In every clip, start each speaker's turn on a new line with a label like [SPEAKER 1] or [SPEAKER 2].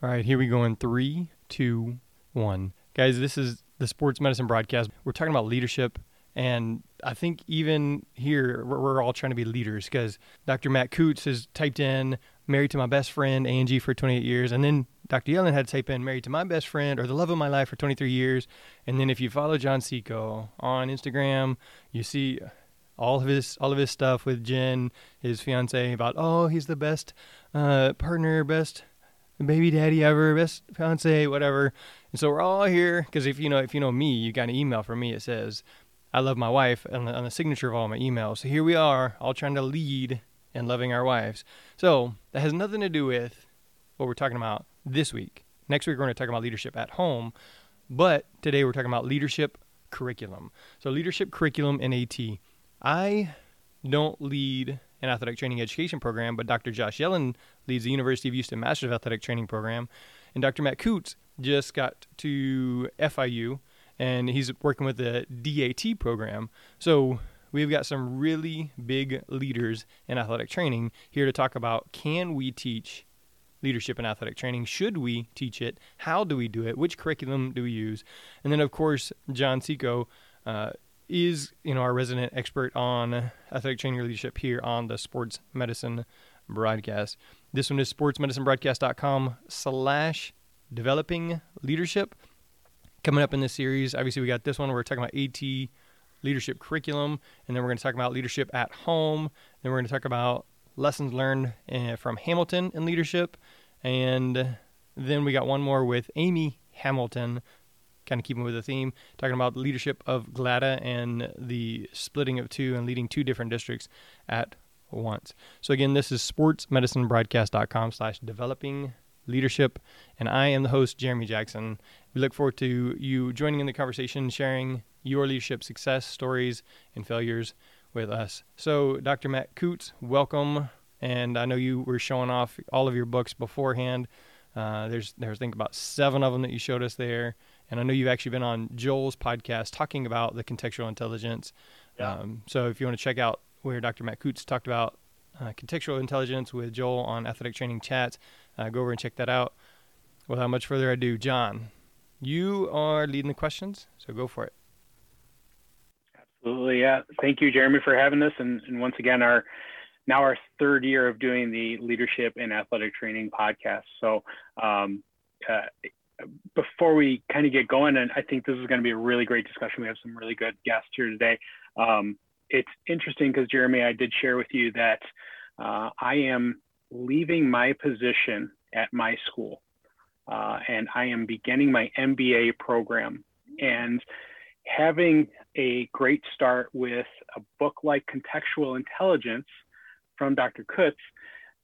[SPEAKER 1] All right, here we go in three, two, one. Guys, this is the Sports Medicine Broadcast. We're talking about leadership. And I think even here, we're, all trying to be leaders because Dr. Matt Kutz has typed in married to my best friend, Angie, for 28 years. And then Dr. Yellen had to type in married to my best friend or the love of my life for 23 years. And then if you follow John Seco on Instagram, you see all of his all of his stuff with Jen, his fiance, about oh he's the best uh, partner, best baby daddy ever, best fiance, whatever. And so we're all here because if you know if you know me, you got an email from me. It says, "I love my wife," on the, on the signature of all my emails. So here we are, all trying to lead and loving our wives. So that has nothing to do with what we're talking about this week. Next week we're going to talk about leadership at home, but today we're talking about leadership curriculum. So leadership curriculum in AT. I don't lead an athletic training education program, but Dr. Josh Yellen leads the University of Houston Master's of Athletic Training program, and Dr. Matt Kutz just got to FIU, and he's working with the DAT program. So we've got some really big leaders in athletic training here to talk about can we teach leadership in athletic training? Should we teach it? How do we do it? Which curriculum do we use? And then, of course, John Seco. Uh, is you know our resident expert on athletic training leadership here on the sports medicine broadcast. This one is sportsmedicinebroadcast.com slash developing leadership. Coming up in this series, obviously we got this one. where We're talking about AT leadership curriculum, and then we're going to talk about leadership at home. Then we're going to talk about lessons learned uh, from Hamilton in leadership, and then we got one more with Amy Hamilton kind of keeping with the theme, talking about the leadership of GLATA and the splitting of two and leading two different districts at once. So again, this is sportsmedicinebroadcast.com slash developing leadership, and I am the host, Jeremy Jackson. We look forward to you joining in the conversation, sharing your leadership success stories and failures with us. So, Dr. Matt Kutz, welcome. And I know you were showing off all of your books beforehand. Uh, there's, there's, I think, about seven of them that you showed us there. And I know you've actually been on Joel's podcast talking about the contextual intelligence. Yeah. Um, so if you want to check out where Dr. Matt Kutz talked about uh, contextual intelligence with Joel on Athletic Training Chats, uh, go over and check that out. Without much further ado, John, you are leading the questions, so go for it.
[SPEAKER 2] Absolutely, yeah. Thank you, Jeremy, for having us, and, and once again, our now our third year of doing the leadership and athletic training podcast. So um, uh, before we kind of get going, and I think this is going to be a really great discussion. We have some really good guests here today. Um, it's interesting because Jeremy, I did share with you that uh, I am leaving my position at my school, uh, and I am beginning my MBA program. And having a great start with a book like Contextual Intelligence from Dr. Kutz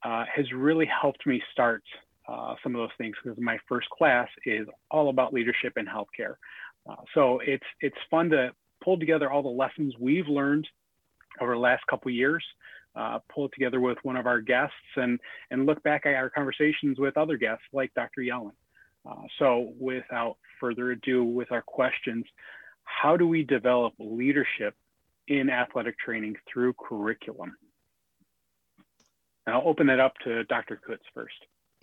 [SPEAKER 2] uh, has really helped me start uh, some of those things because my first class is all about leadership in healthcare. Uh, so it's it's fun to pull together all the lessons we've learned over the last couple years, uh, pull it together with one of our guests, and and look back at our conversations with other guests like Dr. Yellen. Uh, so without further ado, with our questions, how do we develop leadership in athletic training through curriculum? And I'll open that up to Dr. Kutz first.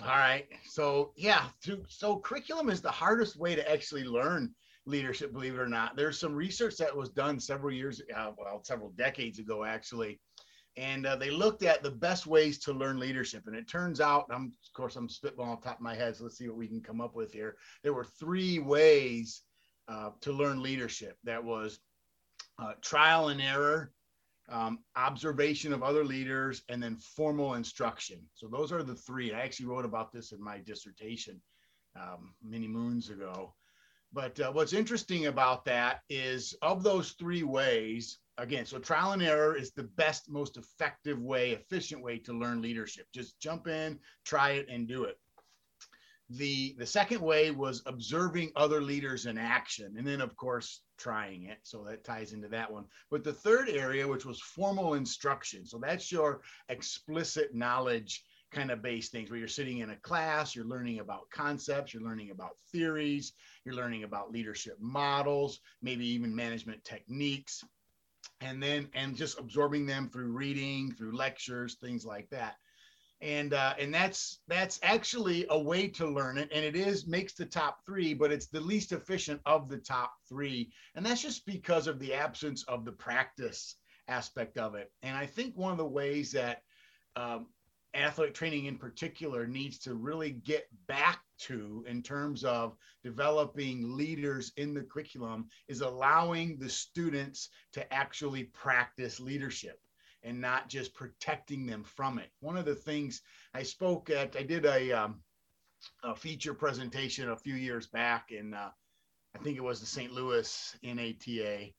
[SPEAKER 3] All right. So yeah, so curriculum is the hardest way to actually learn leadership, believe it or not. There's some research that was done several years, uh, well, several decades ago, actually. And uh, they looked at the best ways to learn leadership. And it turns out, I'm, of course, I'm spitballing on top of my head. So let's see what we can come up with here. There were three ways uh, to learn leadership. That was uh, trial and error, um, observation of other leaders, and then formal instruction. So those are the three. I actually wrote about this in my dissertation um, many moons ago. But uh, what's interesting about that is of those three ways, again, so trial and error is the best, most effective way, efficient way to learn leadership. Just jump in, try it, and do it. The, the second way was observing other leaders in action. And then, of course, trying it. So that ties into that one. But the third area, which was formal instruction. So that's your explicit knowledge kind of based things where you're sitting in a class, you're learning about concepts, you're learning about theories, you're learning about leadership models, maybe even management techniques. And then, and just absorbing them through reading, through lectures, things like that. And uh, and that's that's actually a way to learn it. And it is makes the top three but it's the least efficient of the top three. And that's just because of the absence of the practice aspect of it. And i think one of the ways that um, athletic training in particular needs to really get back to in terms of developing leaders in the curriculum is allowing the students to actually practice leadership and not just protecting them from it. One of the things I spoke at, I did a, um, a feature presentation a few years back in, uh, I think it was the St. Louis NATA,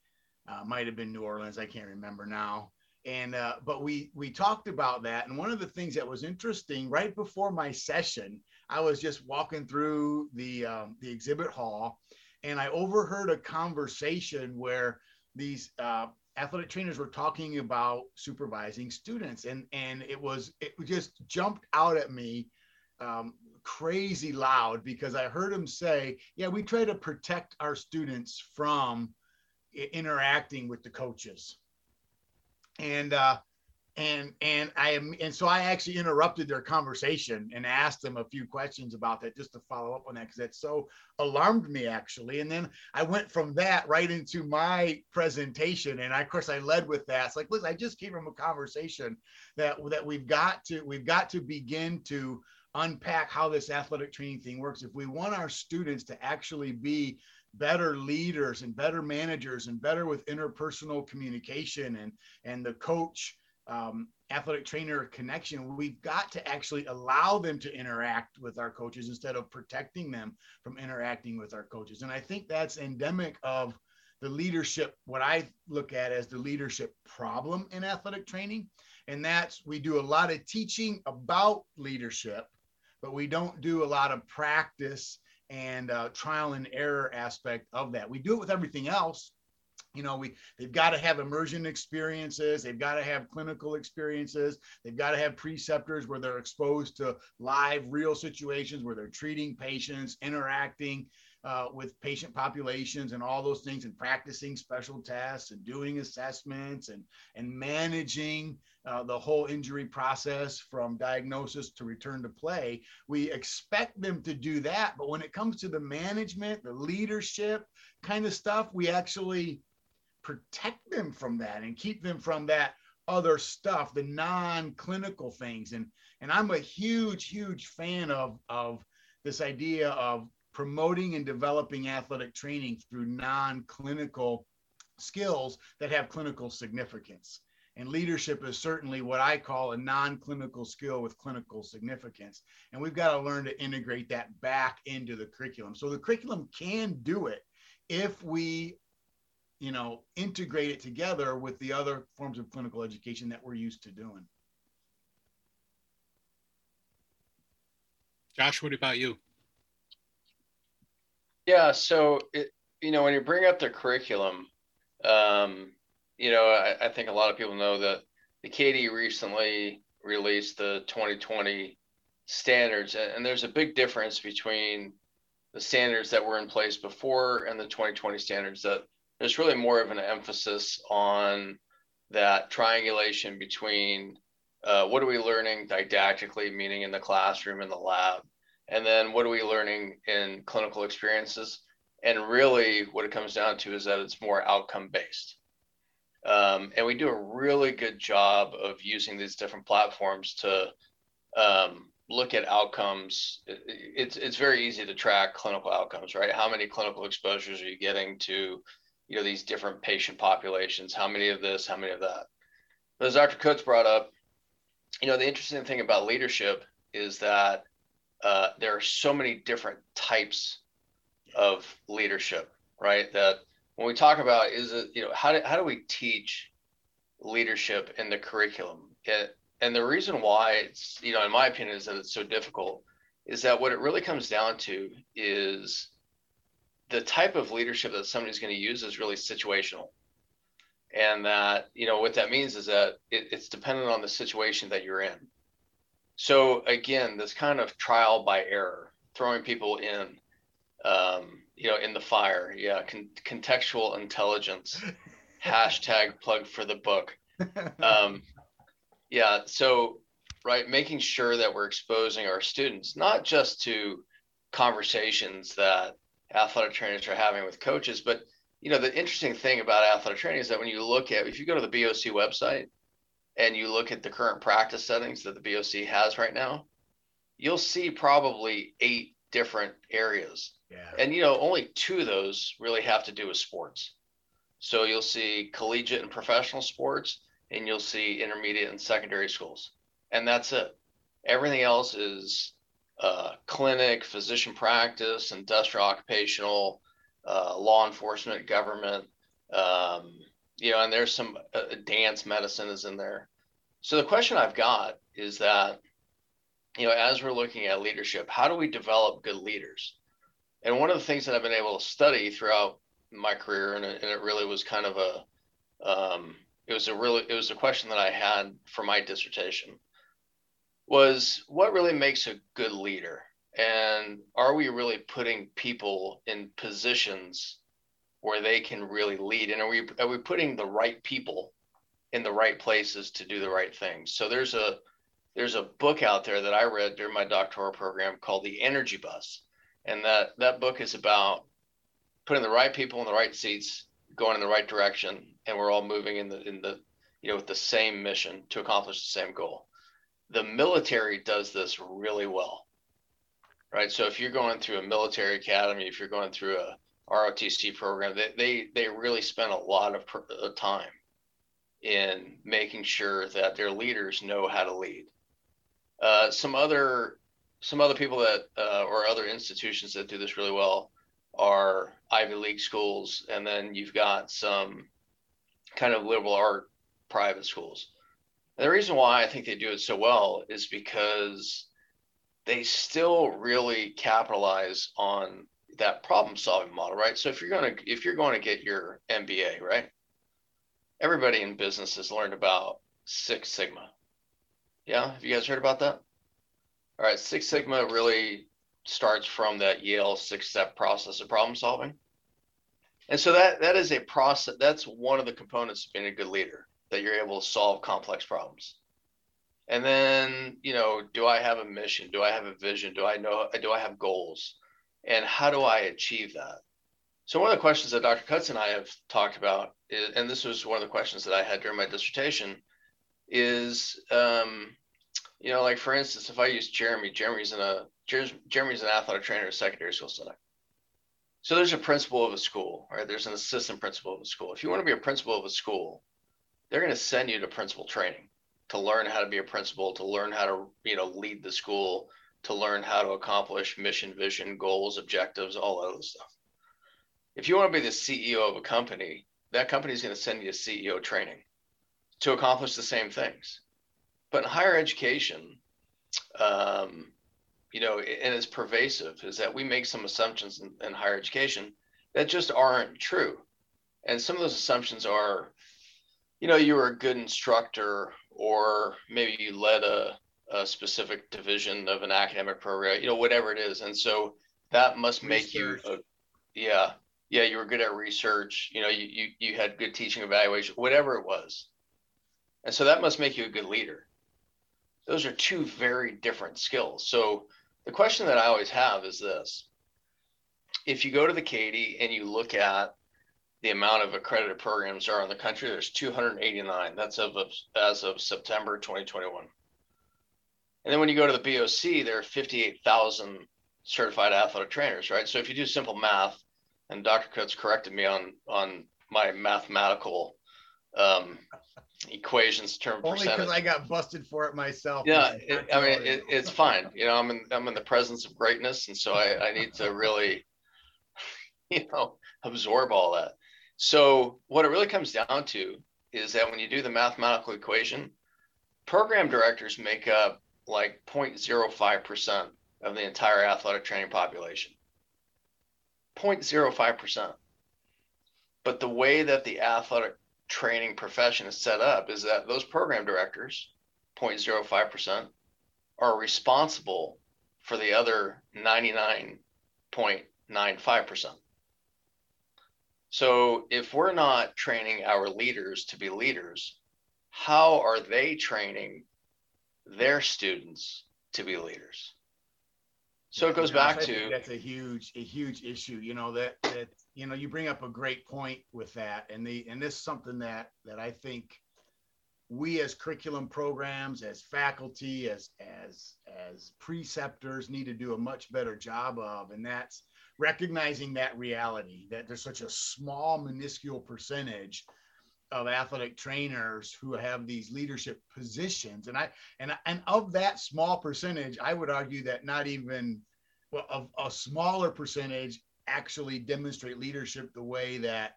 [SPEAKER 3] uh, might have been New Orleans, I can't remember now. And uh, but we we talked about that, and one of the things that was interesting right before my session, I was just walking through the um, the exhibit hall, and I overheard a conversation where these uh, athletic trainers were talking about supervising students and and it was it just jumped out at me um, crazy loud because i heard him say yeah we try to protect our students from interacting with the coaches. And uh, and and I am and so I actually interrupted their conversation and asked them a few questions about that just to follow up on that because that so alarmed me actually. And then I went from that right into my presentation, and I, of course I led with that. It's like, listen, I just came from a conversation that that we've got to we've got to begin to unpack how this athletic training thing works. If we want our students to actually be better leaders and better managers and better with interpersonal communication and and the coach um, athletic trainer connection, we've got to actually allow them to interact with our coaches instead of protecting them from interacting with our coaches. And I think that's endemic of the leadership, what I look at as the leadership problem in athletic training. And that's we do a lot of teaching about leadership, but we don't do a lot of practice and uh, trial and error aspect of that. We do it with everything else you know we they've got to have immersion experiences they've got to have clinical experiences they've got to have preceptors where they're exposed to live real situations where they're treating patients interacting uh, with patient populations and all those things and practicing special tests and doing assessments and and managing uh, the whole injury process from diagnosis to return to play. We expect them to do that but when it comes to the management the leadership kind of stuff we actually protect them from that and keep them from that other stuff, the non-clinical things. And and I'm a huge, huge fan of of this idea of promoting and developing athletic training through non-clinical skills that have clinical significance. And leadership is certainly what I call a non clinical skill with clinical significance. And we've got to learn to integrate that back into the curriculum. So the curriculum can do it if we you know, integrate it together with the other forms of clinical education that we're used to doing.
[SPEAKER 4] Josh, what about you?
[SPEAKER 5] Yeah, so it, you know, when you bring up the curriculum, um, you know, I, I think a lot of people know that the CAATE recently released the 2020 standards, and there's a big difference between the standards that were in place before and the 2020 standards that there's really more of an emphasis on that triangulation between uh, what are we learning didactically, meaning in the classroom, in the lab, and then what are we learning in clinical experiences. And really, what it comes down to is that it's more outcome based. Um, and we do a really good job of using these different platforms to um, look at outcomes. It's, it's very easy to track clinical outcomes, right? How many clinical exposures are you getting to you know these different patient populations how many of this how many of that. But as dr coates brought up you know the interesting thing about leadership is that uh, there are so many different types of leadership right? That when we talk about is it you know how do, how do we teach leadership in the curriculum? It, and the reason why it's you know in my opinion is that it's so difficult is that what it really comes down to is the type of leadership that somebody's going to use is really situational and that you know what that means is that it, it's dependent on the situation that you're in so again this kind of trial by error throwing people in um, you know in the fire yeah con- contextual intelligence hashtag plug for the book um, yeah so right? Making sure that we're exposing our students not just to conversations that athletic trainers are having with coaches, but you know the interesting thing about athletic training is that when you look at if you go to the BOC website and you look at the current practice settings that the BOC has right now, you'll see probably eight different areas.
[SPEAKER 3] Yeah.
[SPEAKER 5] And you know, only two of those really have to do with sports. So you'll see collegiate and professional sports, and you'll see intermediate and secondary schools. And that's it. Everything else is uh, clinic, physician practice, industrial occupational, uh, law enforcement, government, um, you know, and there's some uh, dance medicine is in there. So the question I've got is that, you know, as we're looking at leadership, how do we develop good leaders? And one of the things that I've been able to study throughout my career, and it, and it really was kind of a, um, it was a really, it was a question that I had for my dissertation, was what really makes a good leader? And are we really putting people in positions where they can really lead? And are we are we putting the right people in the right places to do the right things? So there's a there's a book out there that I read during my doctoral program called The Energy Bus. And that that book is about putting the right people in the right seats, going in the right direction, and we're all moving in the in the you know with the same mission to accomplish the same goal. The military does this really well right? So if you're going through a military academy, if you're going through a ROTC program, they they, they really spend a lot of uh, time in making sure that their leaders know how to lead. Uh, some other some other people that uh, or other institutions that do this really well are Ivy League schools, and then you've got some kind of liberal art private schools. The reason why I think they do it so well is because they still really capitalize on that problem solving model, right? So if you're going to if you're going to get your MBA, right? Everybody in business has learned about Six Sigma. Yeah, have you guys heard about that? All right, Six Sigma really starts from that Yale six-step process of problem solving. And so that that is a process that's one of the components of being a good leader that you're able to solve complex problems. And then you know do i have a mission? Do i have a vision? Do i know do i have goals? And how do i achieve that? So one of the questions that dr Kutz and i have talked about is, and this was one of the questions that i had during my dissertation is um, you know like for instance if i use jeremy jeremy's in a jeremy's an athletic trainer at secondary school setting. So there's a principal of a school right? There's an assistant principal of a school. If you want to be a principal of a school they're going to send you to principal training to learn how to be a principal, to learn how to, you know, lead the school, to learn how to accomplish mission, vision, goals, objectives, all that other stuff. If you want to be the CEO of a company, that company is going to send you CEO training to accomplish the same things. But in higher education, um, you know, and it's pervasive, is that we make some assumptions in, in higher education that just aren't true. And some of those assumptions are, you know, you were a good instructor or maybe you led a, a specific division of an academic program, you know, whatever it is. And so that must make you, a, yeah, yeah, you were good at research, you know, you, you, you had good teaching evaluation, whatever it was. And so that must make you a good leader. Those are two very different skills. So the question that I always have is this. If you go to the CAATE and you look at the amount of accredited programs are in the country. There's 289. That's of, as of September 2021. And then when you go to the BOC, there are 58,000 certified athletic trainers, right? So if you do simple math, and Dr. Coates corrected me on on my mathematical um, equations term
[SPEAKER 3] Only because I got busted for it myself.
[SPEAKER 5] Yeah, it, I mean it, it's fine. You know, I'm in I'm in the presence of greatness, and so I, I need to really, you know, absorb all that. So what it really comes down to is that when you do the mathematical equation, program directors make up like 0.05% of the entire athletic training population. 0.05%. But the way that the athletic training profession is set up is that those program directors, 0.05%, are responsible for the other 99.95%. So if we're not training our leaders to be leaders, how are they training their students to be leaders. So it goes back to
[SPEAKER 3] that's a huge a huge issue. You know that that you know you bring up a great point with that, and the and this is something that that I think we as curriculum programs, as faculty, as as as preceptors need to do a much better job of, and that's recognizing that reality that there's such a small minuscule percentage of athletic trainers who have these leadership positions. And i and and of that small percentage i would argue that not even well a, a smaller percentage actually demonstrate leadership the way that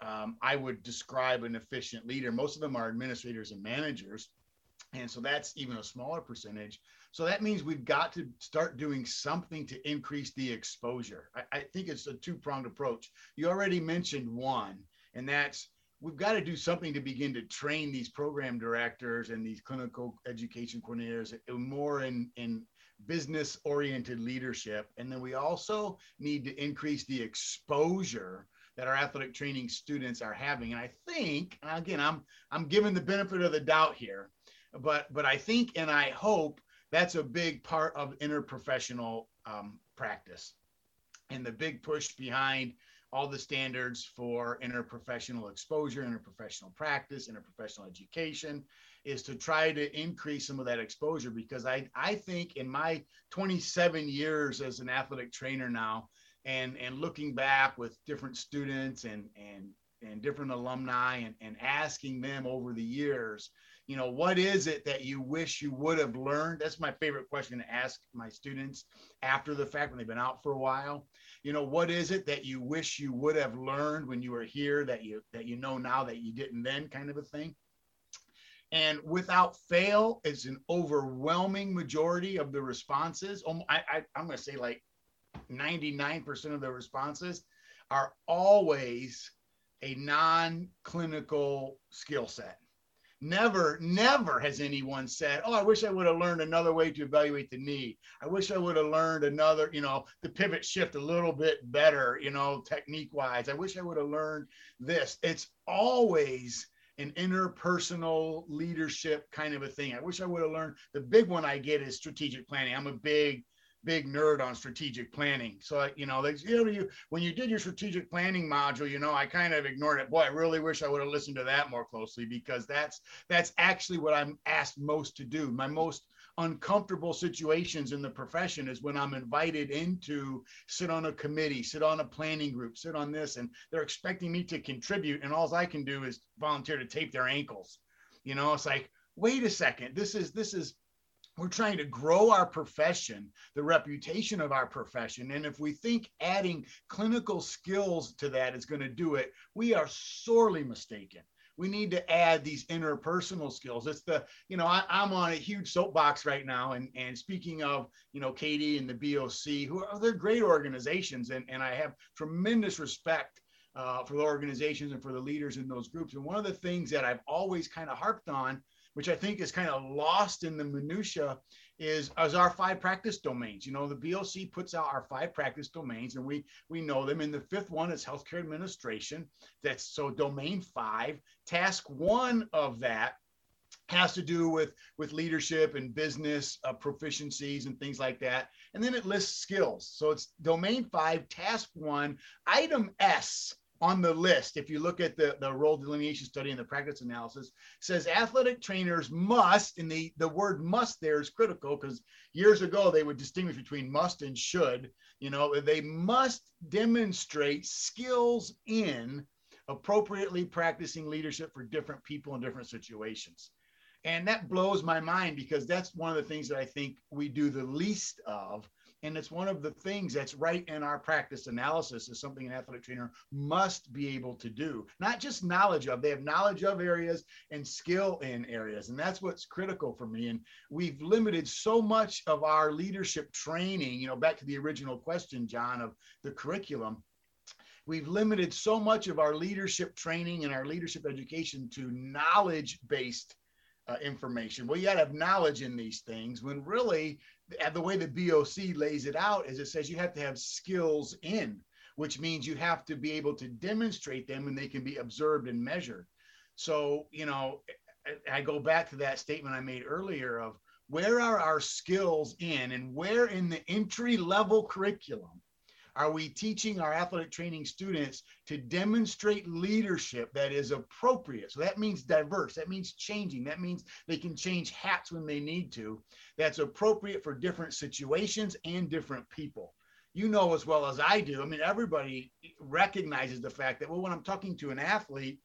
[SPEAKER 3] um, i would describe an efficient leader. Most of them are administrators and managers. And so that's even a smaller percentage so that means we've got to start doing something to increase the exposure i, I think it's a two-pronged approach you already mentioned one and that's we've got to do something to begin to train these program directors and these clinical education coordinators more in, in business oriented leadership. And then we also need to increase the exposure that our athletic training students are having. And I think, again, I'm I'm giving the benefit of the doubt here, but but I think and I hope that's a big part of interprofessional um, practice. And the big push behind all the standards for interprofessional exposure, interprofessional practice, interprofessional education is to try to increase some of that exposure because I, I think in my 27 years as an athletic trainer now and, and looking back with different students and, and, and different alumni and, and asking them over the years, you know, what is it that you wish you would have learned? That's my favorite question to ask my students after the fact when they've been out for a while. You know what is it that you wish you would have learned when you were here that you that you know now that you didn't then kind of a thing? And without fail it's an overwhelming majority of the responses. I, I, i'm going to say like 99% of the responses are always a non-clinical skill set Never, never has anyone said, Oh, I wish I would have learned another way to evaluate the knee. I wish I would have learned another, you know, the pivot shift a little bit better, you know, technique wise. I wish I would have learned this. It's always an interpersonal leadership kind of a thing. I wish I would have learned. The big one I get is strategic planning. I'm a big big nerd on strategic planning. So, I, you know, they, you know, you, when you did your strategic planning module, you know, I kind of ignored it. Boy, I really wish I would have listened to that more closely because that's that's actually what I'm asked most to do. My most uncomfortable situations in the profession is when I'm invited into sit on a committee, sit on a planning group, sit on this, and they're expecting me to contribute, and all I can do is volunteer to tape their ankles. You know, it's like, wait a second, this is this is we're trying to grow our profession, the reputation of our profession. And if we think adding clinical skills to that is going to do it, we are sorely mistaken. We need to add these interpersonal skills. It's the, you know, I, am on a huge soapbox right now. And, and speaking of, you know, CAATE and the BOC, who are they're great organizations. And, and I have tremendous respect uh, for the organizations and for the leaders in those groups. And one of the things that I've always kind of harped on which I think is kind of lost in the minutia, is as our five practice domains. You know, the BOC puts out our five practice domains, and we we know them. And the fifth one is healthcare administration. That's so domain five. Task one of that has to do with with leadership and business uh, proficiencies and things like that and then it lists skills so it's domain five task one item s on the list, if you look at the, the role delineation study and the practice analysis, says athletic trainers must, and the, the word must there is critical because years ago they would distinguish between must and should. You know, they must demonstrate skills in appropriately practicing leadership for different people in different situations. And that blows my mind because that's one of the things that I think we do the least of and it's one of the things that's right in our practice analysis is something an athletic trainer must be able to do. Not just knowledge of, they have knowledge of areas and skill in areas. And that's what's critical for me. And we've limited so much of our leadership training, you know, back to the original question, John, of the curriculum we've limited so much of our leadership training and our leadership education to knowledge based uh, information. Well, you got to have knowledge in these things when really the way the BOC lays it out is it says you have to have skills in, which means you have to be able to demonstrate them and they can be observed and measured. So, you know, I go back to that statement I made earlier of where are our skills in and where in the entry level curriculum are we teaching our athletic training students to demonstrate leadership that is appropriate? So that means diverse, that means changing, that means they can change hats when they need to, that's appropriate for different situations and different people. You know as well as I do. I mean, everybody recognizes the fact that, well, when I'm talking to an athlete,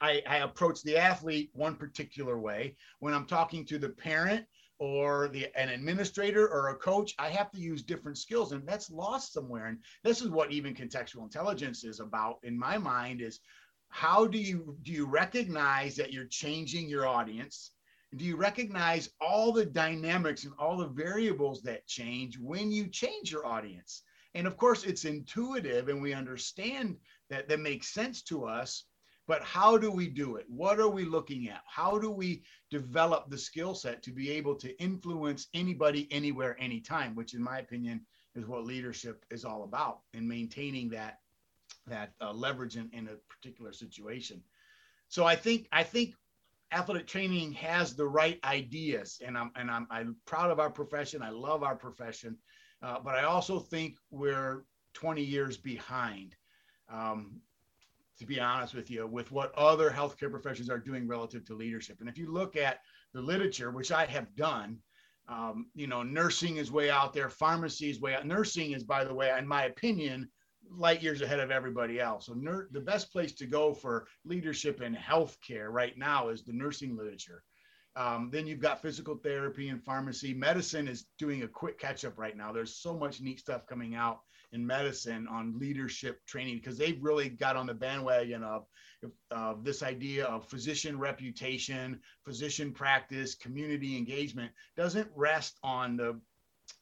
[SPEAKER 3] I, I approach the athlete one particular way. When I'm talking to the parent, or the an administrator or a coach i have to use different skills and that's lost somewhere. And this is what even contextual intelligence is about in my mind is how do you do you recognize that you're changing your audience? Do you recognize all the dynamics and all the variables that change when you change your audience? And of course it's intuitive and we understand that that makes sense to us but how do we do it? What are we looking at? How do we develop the skill set to be able to influence anybody, anywhere, anytime? Which, in my opinion, is what leadership is all about in maintaining that that uh, leverage in, in a particular situation. So I think I think athletic training has the right ideas, and I'm and I'm, I'm proud of our profession. I love our profession, uh, but I also think we're 20 years behind. Um, to be honest with you, with what other healthcare professions are doing relative to leadership. And if you look at the literature, which I have done, um, you know, nursing is way out there, pharmacy is way out. Nursing is, by the way, in my opinion, light years ahead of everybody else. So, ner- the best place to go for leadership in healthcare right now is the nursing literature. Um, then you've got physical therapy and pharmacy. Medicine is doing a quick catch up right now. There's so much neat stuff coming out in medicine on leadership training because they've really got on the bandwagon of, of this idea of physician reputation, physician practice, community engagement doesn't rest on the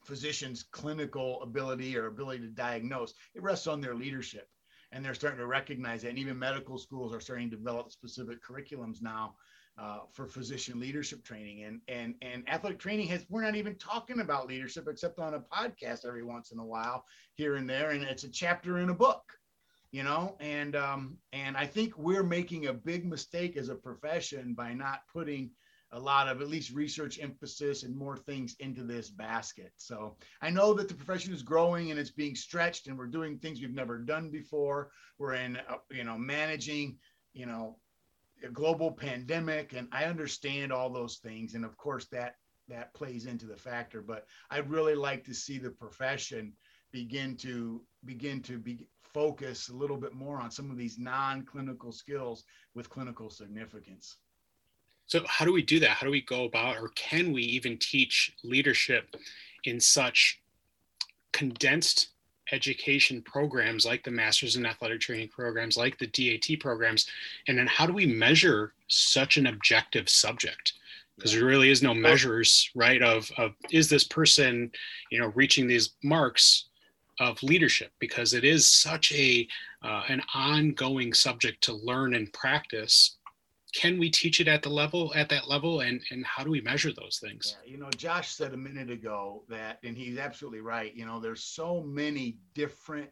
[SPEAKER 3] physician's clinical ability or ability to diagnose. It rests on their leadership. And they're starting to recognize that. And even medical schools are starting to develop specific curriculums now uh, for physician leadership training. And and and athletic training has we're not even talking about leadership except on a podcast every once in a while here and there. And it's a chapter in a book you know? And um and i think we're making a big mistake as a profession by not putting a lot of at least research emphasis and more things into this basket. So i know that the profession is growing and it's being stretched and we're doing things we've never done before. We're in uh, you know managing you know a global pandemic and i understand all those things and of course that that plays into the factor but i'd really like to see the profession begin to begin to be focus a little bit more on some of these non-clinical skills with clinical significance.
[SPEAKER 4] So how do we do that? How do we go about or can we even teach leadership in such condensed education programs like the Masters in Athletic Training programs, like the DAT programs? And then how do we measure such an objective subject? Because there really is no measures, right? Of, of is this person, you know, reaching these marks of leadership? Because it is such a uh, an ongoing subject to learn and practice can we teach it at the level at that level and and how do we measure those things
[SPEAKER 3] yeah, you know josh said a minute ago that and he's absolutely right you know there's so many different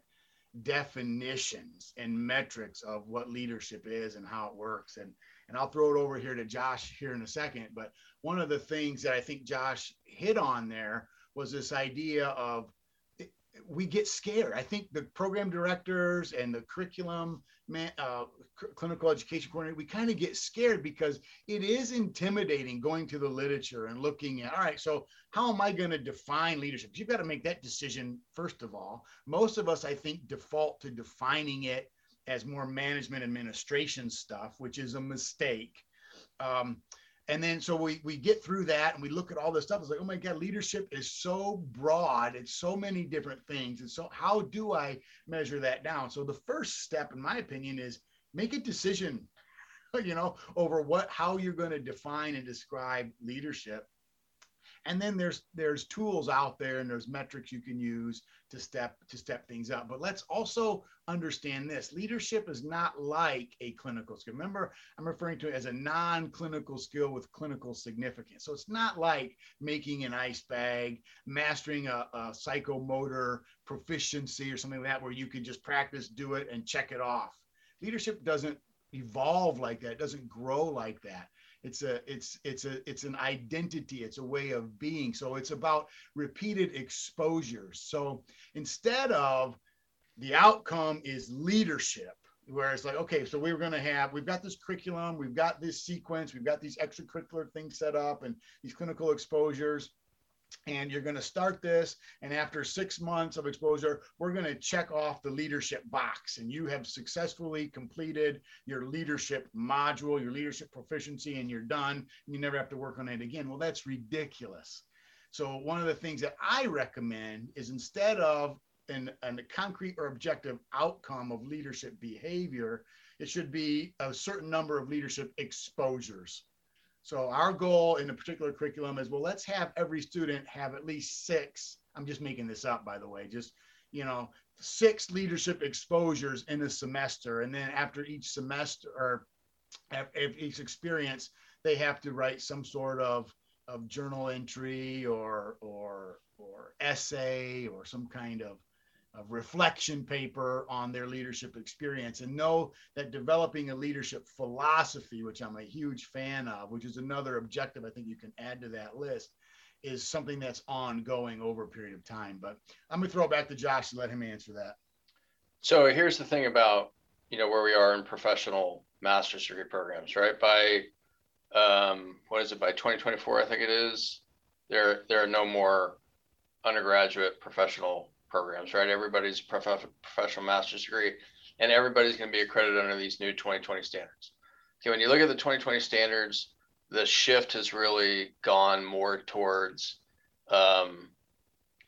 [SPEAKER 3] definitions and metrics of what leadership is and how it works and and I'll throw it over here to Josh here in a second but one of the things that I think Josh hit on there was this idea of we get scared. I think the program directors and the curriculum man, uh, clinical education coordinator, we kind of get scared because it is intimidating going to the literature and looking at, all right, so how am I going to define leadership? You've got to make that decision first of all. Most of us, I think, default to defining it as more management administration stuff, which is a mistake. Um, and then so we we get through that and we look at all this stuff it's like oh my god leadership is so broad it's so many different things and so how do i measure that down so the first step in my opinion is make a decision you know over what how you're going to define and describe leadership. And then there's there's tools out there and there's metrics you can use to step to step things up. But let's also understand this. Leadership is not like a clinical skill. Remember i'm referring to it as a non-clinical skill with clinical significance. So it's not like making an ice bag mastering a, a psychomotor proficiency or something like that where you can just practice do it and check it off leadership doesn't evolve like that. It doesn't grow like that. It's a it's it's a it's an identity. It's a way of being. So it's about repeated exposures so instead of the outcome is leadership where it's like okay so we are going to have we've got this curriculum we've got this sequence we've got these extracurricular things set up and these clinical exposures and you're going to start this and after six months of exposure we're going to check off the leadership box. And you have successfully completed your leadership module your leadership proficiency and you're done. You never have to work on it again. Well that's ridiculous. So one of the things that i recommend is instead of an, an concrete or objective outcome of leadership behavior it should be a certain number of leadership exposures so our goal in a particular curriculum is, well, let's have every student have at least six. I'm just making this up, by the way, just, you know, six leadership exposures in a semester. And then after each semester or each experience, they have to write some sort of, of journal entry or, or, or essay or some kind of reflection paper on their leadership experience and know that developing a leadership philosophy, which I'm a huge fan of, which is another objective I think you can add to that list, is something that's ongoing over a period of time. But I'm going to throw it back to Josh and let him answer that.
[SPEAKER 5] So here's the thing about you know where we are in professional master's degree programs, right? By um, what is it? By 2024, I think it is. There there are no more undergraduate professional programs, right? Everybody's prof- professional master's degree, and everybody's going to be accredited under these new 2020 standards. Okay, when you look at the 2020 standards, the shift has really gone more towards um,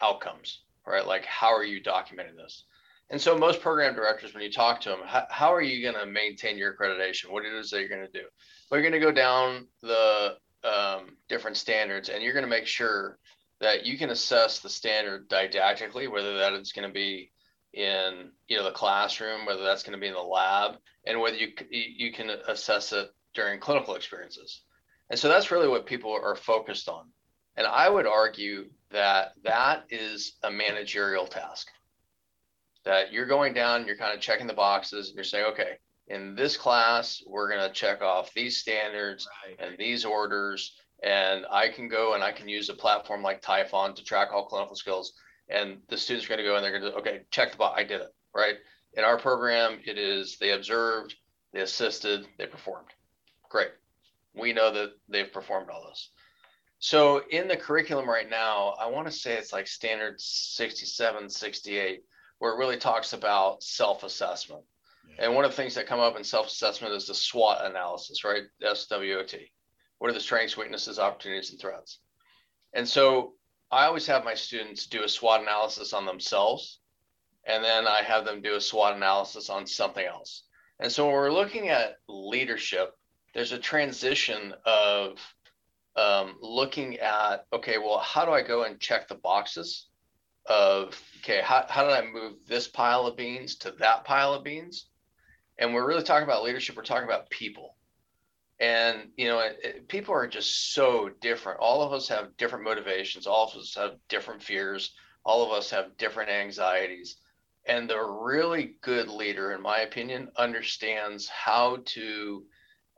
[SPEAKER 5] outcomes, right? Like, how are you documenting this? And so, most program directors, when you talk to them, how, how are you going to maintain your accreditation? What it is that you're going to do? You're going to go down the um, different standards, and you're going to make sure that you can assess the standard didactically, whether that is going to be in you know the classroom, whether that's going to be in the lab, and whether you you can assess it during clinical experiences. And so that's really what people are focused on. And I would argue that that is a managerial task. That you're going down, you're kind of checking the boxes, and you're saying, okay, in this class, we're going to check off these standards right. and these orders, and I can go and I can use a platform like Typhon to track all clinical skills. And the students are going to go and they're going to, okay, check the box. I did it, right? In our program, it is they observed, they assisted, they performed. Great. We know that they've performed all this. So in the curriculum right now, I want to say it's like standard 67, 68, where it really talks about self-assessment. Yeah. And one of the things that come up in self-assessment is the SWOT analysis, right? SWOT what are the strengths, weaknesses, opportunities, and threats? And so I always have my students do a SWOT analysis on themselves, and then I have them do a SWOT analysis on something else. And so when we're looking at leadership, there's a transition of um, looking at, okay, well, how do I go and check the boxes of, okay, how, how did I move this pile of beans to that pile of beans? And we're really talking about leadership, we're talking about people and you know it, it, people are just so different. All of us have different motivations. All of us have different fears. All of us have different anxieties. And the really good leader in my opinion understands how to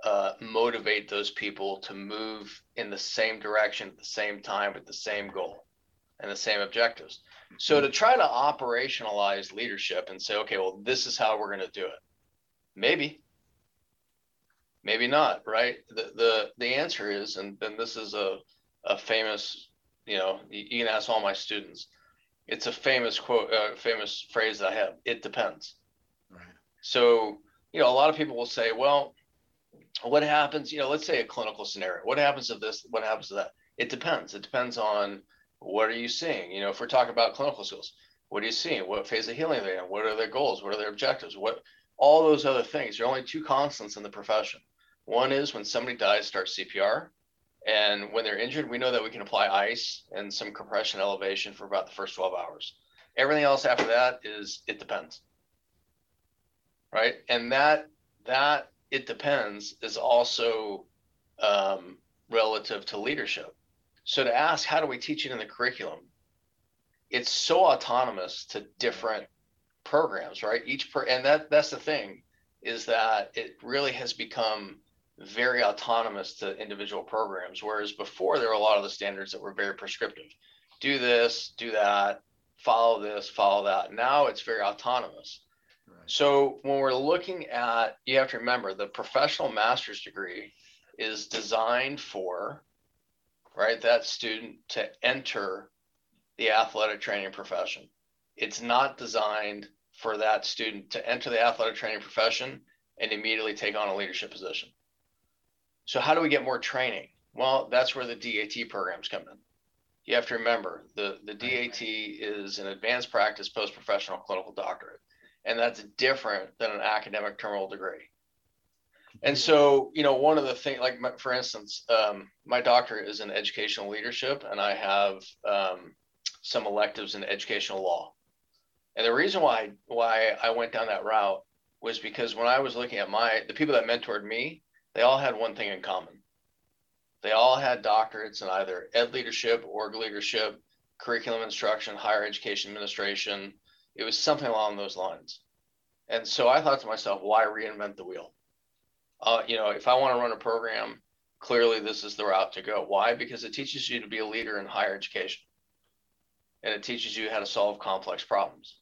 [SPEAKER 5] uh, motivate those people to move in the same direction at the same time with the same goal and the same objectives. So to try to operationalize leadership and say okay well this is how we're going to do it. Maybe maybe not right? The the, the answer is and then this is a, a famous you know you can ask all my students it's a famous quote uh, famous phrase that i have it depends. Right. So you know a lot of people will say well what happens you know let's say a clinical scenario what happens to this what happens to that? It depends it depends on what are you seeing? You know if we're talking about clinical skills what are you seeing? What phase of healing are they in? What are their goals? What are their objectives? What all those other things there are only two constants in the profession one is when somebody dies, start CPR. And when they're injured, we know that we can apply ice and some compression elevation for about the first 12 hours. Everything else after that is it depends. Right. And that, that it depends is also um, relative to leadership. So to ask, how do we teach it in the curriculum? It's so autonomous to different programs, right? Each per, and that that's the thing is that it really has become very autonomous to individual programs. Whereas before, there were a lot of the standards that were very prescriptive do this, do that, follow this, follow that. Now it's very autonomous. Right. So when we're looking at, you have to remember the professional master's degree is designed for, right, that student to enter the athletic training profession. It's not designed for that student to enter the athletic training profession and immediately take on a leadership position. So how do we get more training? Well, that's where the DAT programs come in. You have to remember the, the DAT is an advanced practice post professional clinical doctorate, and that's different than an academic terminal degree. And so, you know, one of the things, like my, for instance, um, my doctorate is in educational leadership, and I have um, some electives in educational law. And the reason why why I went down that route was because when I was looking at my the people that mentored me, they all had one thing in common. They all had doctorates in either ed leadership, org leadership, curriculum instruction, higher education administration. It was something along those lines. And so I thought to myself, why reinvent the wheel? Uh, you know, if I want to run a program, clearly this is the route to go. Why? Because it teaches you to be a leader in higher education and it teaches you how to solve complex problems.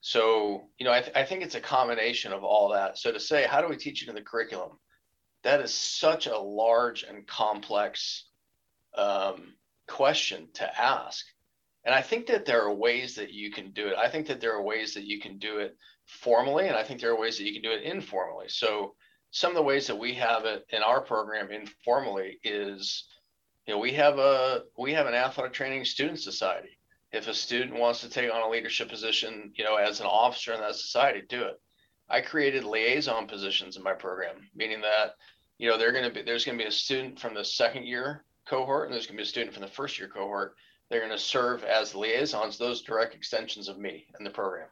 [SPEAKER 5] So, you know, I, th- I think it's a combination of all that. So to say, how do we teach it in the curriculum? That is such a large and complex um, question to ask. And I think that there are ways that you can do it. I think that there are ways that you can do it formally, and I think there are ways that you can do it informally. So some of the ways that we have it in our program informally is, you know, we have a we have an athletic training student society. If a student wants to take on a leadership position, you know, as an officer in that society, do it. I created liaison positions in my program, meaning that you know they're going to be there's going to be a student from the second year cohort and there's going to be a student from the first year cohort. They're going to serve as liaisons, those direct extensions of me and the program.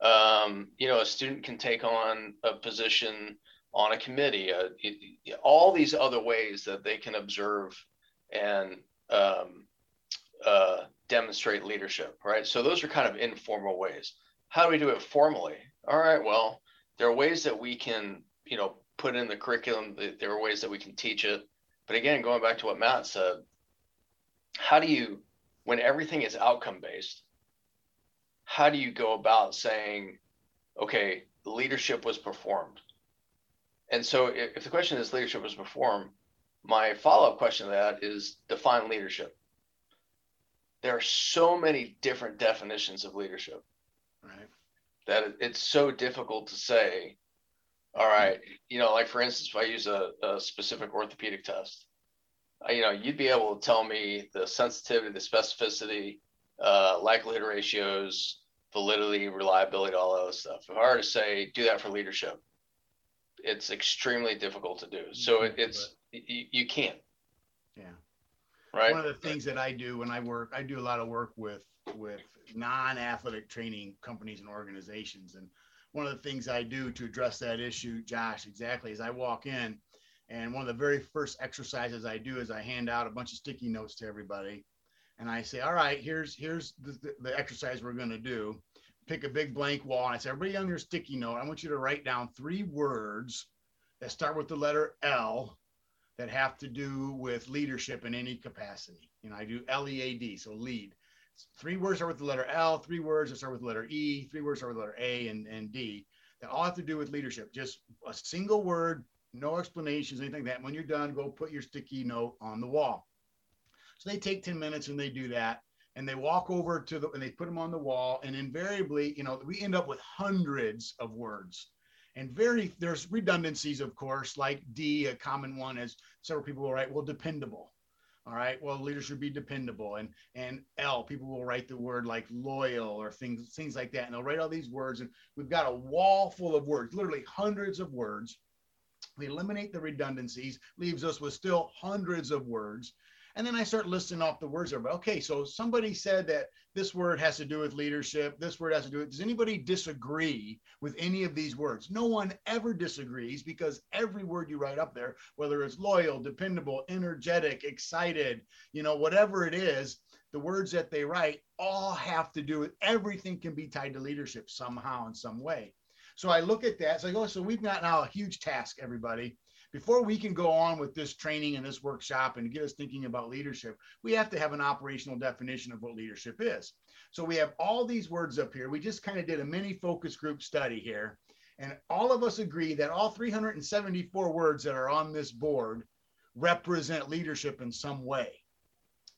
[SPEAKER 5] Um, you know, a student can take on a position on a committee, uh, all these other ways that they can observe and um, uh, demonstrate leadership, right? So those are kind of informal ways. How do we do it formally? All right, well, there are ways that we can, you know, put in the curriculum. There are ways that we can teach it. But again, going back to what Matt said, how do you, when everything is outcome based, how do you go about saying, okay, leadership was performed? And so if the question is leadership was performed, my follow up question to that is define leadership. There are so many different definitions of leadership. Right that it's so difficult to say, all right, you know, like for instance, if I use a, a specific orthopedic test, you know, you'd be able to tell me the sensitivity, the specificity, uh, likelihood ratios, validity, reliability, all that stuff. If I were to say do that for leadership, it's extremely difficult to do. So it, it's you, you can't.
[SPEAKER 3] Yeah. Right. One of the things that I do when I work, I do a lot of work with with non-athletic training companies and organizations. And one of the things I do to address that issue, Josh, exactly, is I walk in and one of the very first exercises I do is I hand out a bunch of sticky notes to everybody. And I say, all right, here's here's the, the exercise we're going to do. Pick a big blank wall. And I say, everybody on your sticky note, I want you to write down three words that start with the letter L that have to do with leadership in any capacity. You know, I do L E A D, so lead three words start with the letter L, three words that start with the letter E, three words start with the letter A and, and D that all have to do with leadership. Just a single word, no explanations, anything like that. When you're done, go put your sticky note on the wall. So they take 10 minutes and they do that. And they walk over to the and they put them on the wall. And invariably, you know, we end up with hundreds of words. And very there's redundancies, of course, like D, a common one, as several people will write, well, dependable all right. Well, leaders should be dependable. And and L, people will write the word like loyal or things things like that. And they'll write all these words. And we've got a wall full of words, literally hundreds of words. We eliminate the redundancies, leaves us with still hundreds of words. And then I start listing off the words there. Okay, so somebody said that this word has to do with leadership. This word has to do with. Does anybody disagree with any of these words? No one ever disagrees because every word you write up there, whether it's loyal, dependable, energetic, excited, you know, whatever it is, the words that they write all have to do with everything can be tied to leadership somehow in some way. So I look at that. So I go, so we've got now a huge task, everybody before we can go on with this training and this workshop and get us thinking about leadership, we have to have an operational definition of what leadership is. So we have all these words up here. We just kind of did a mini focus group study here. And all of us agree that all 374 words that are on this board represent leadership in some way.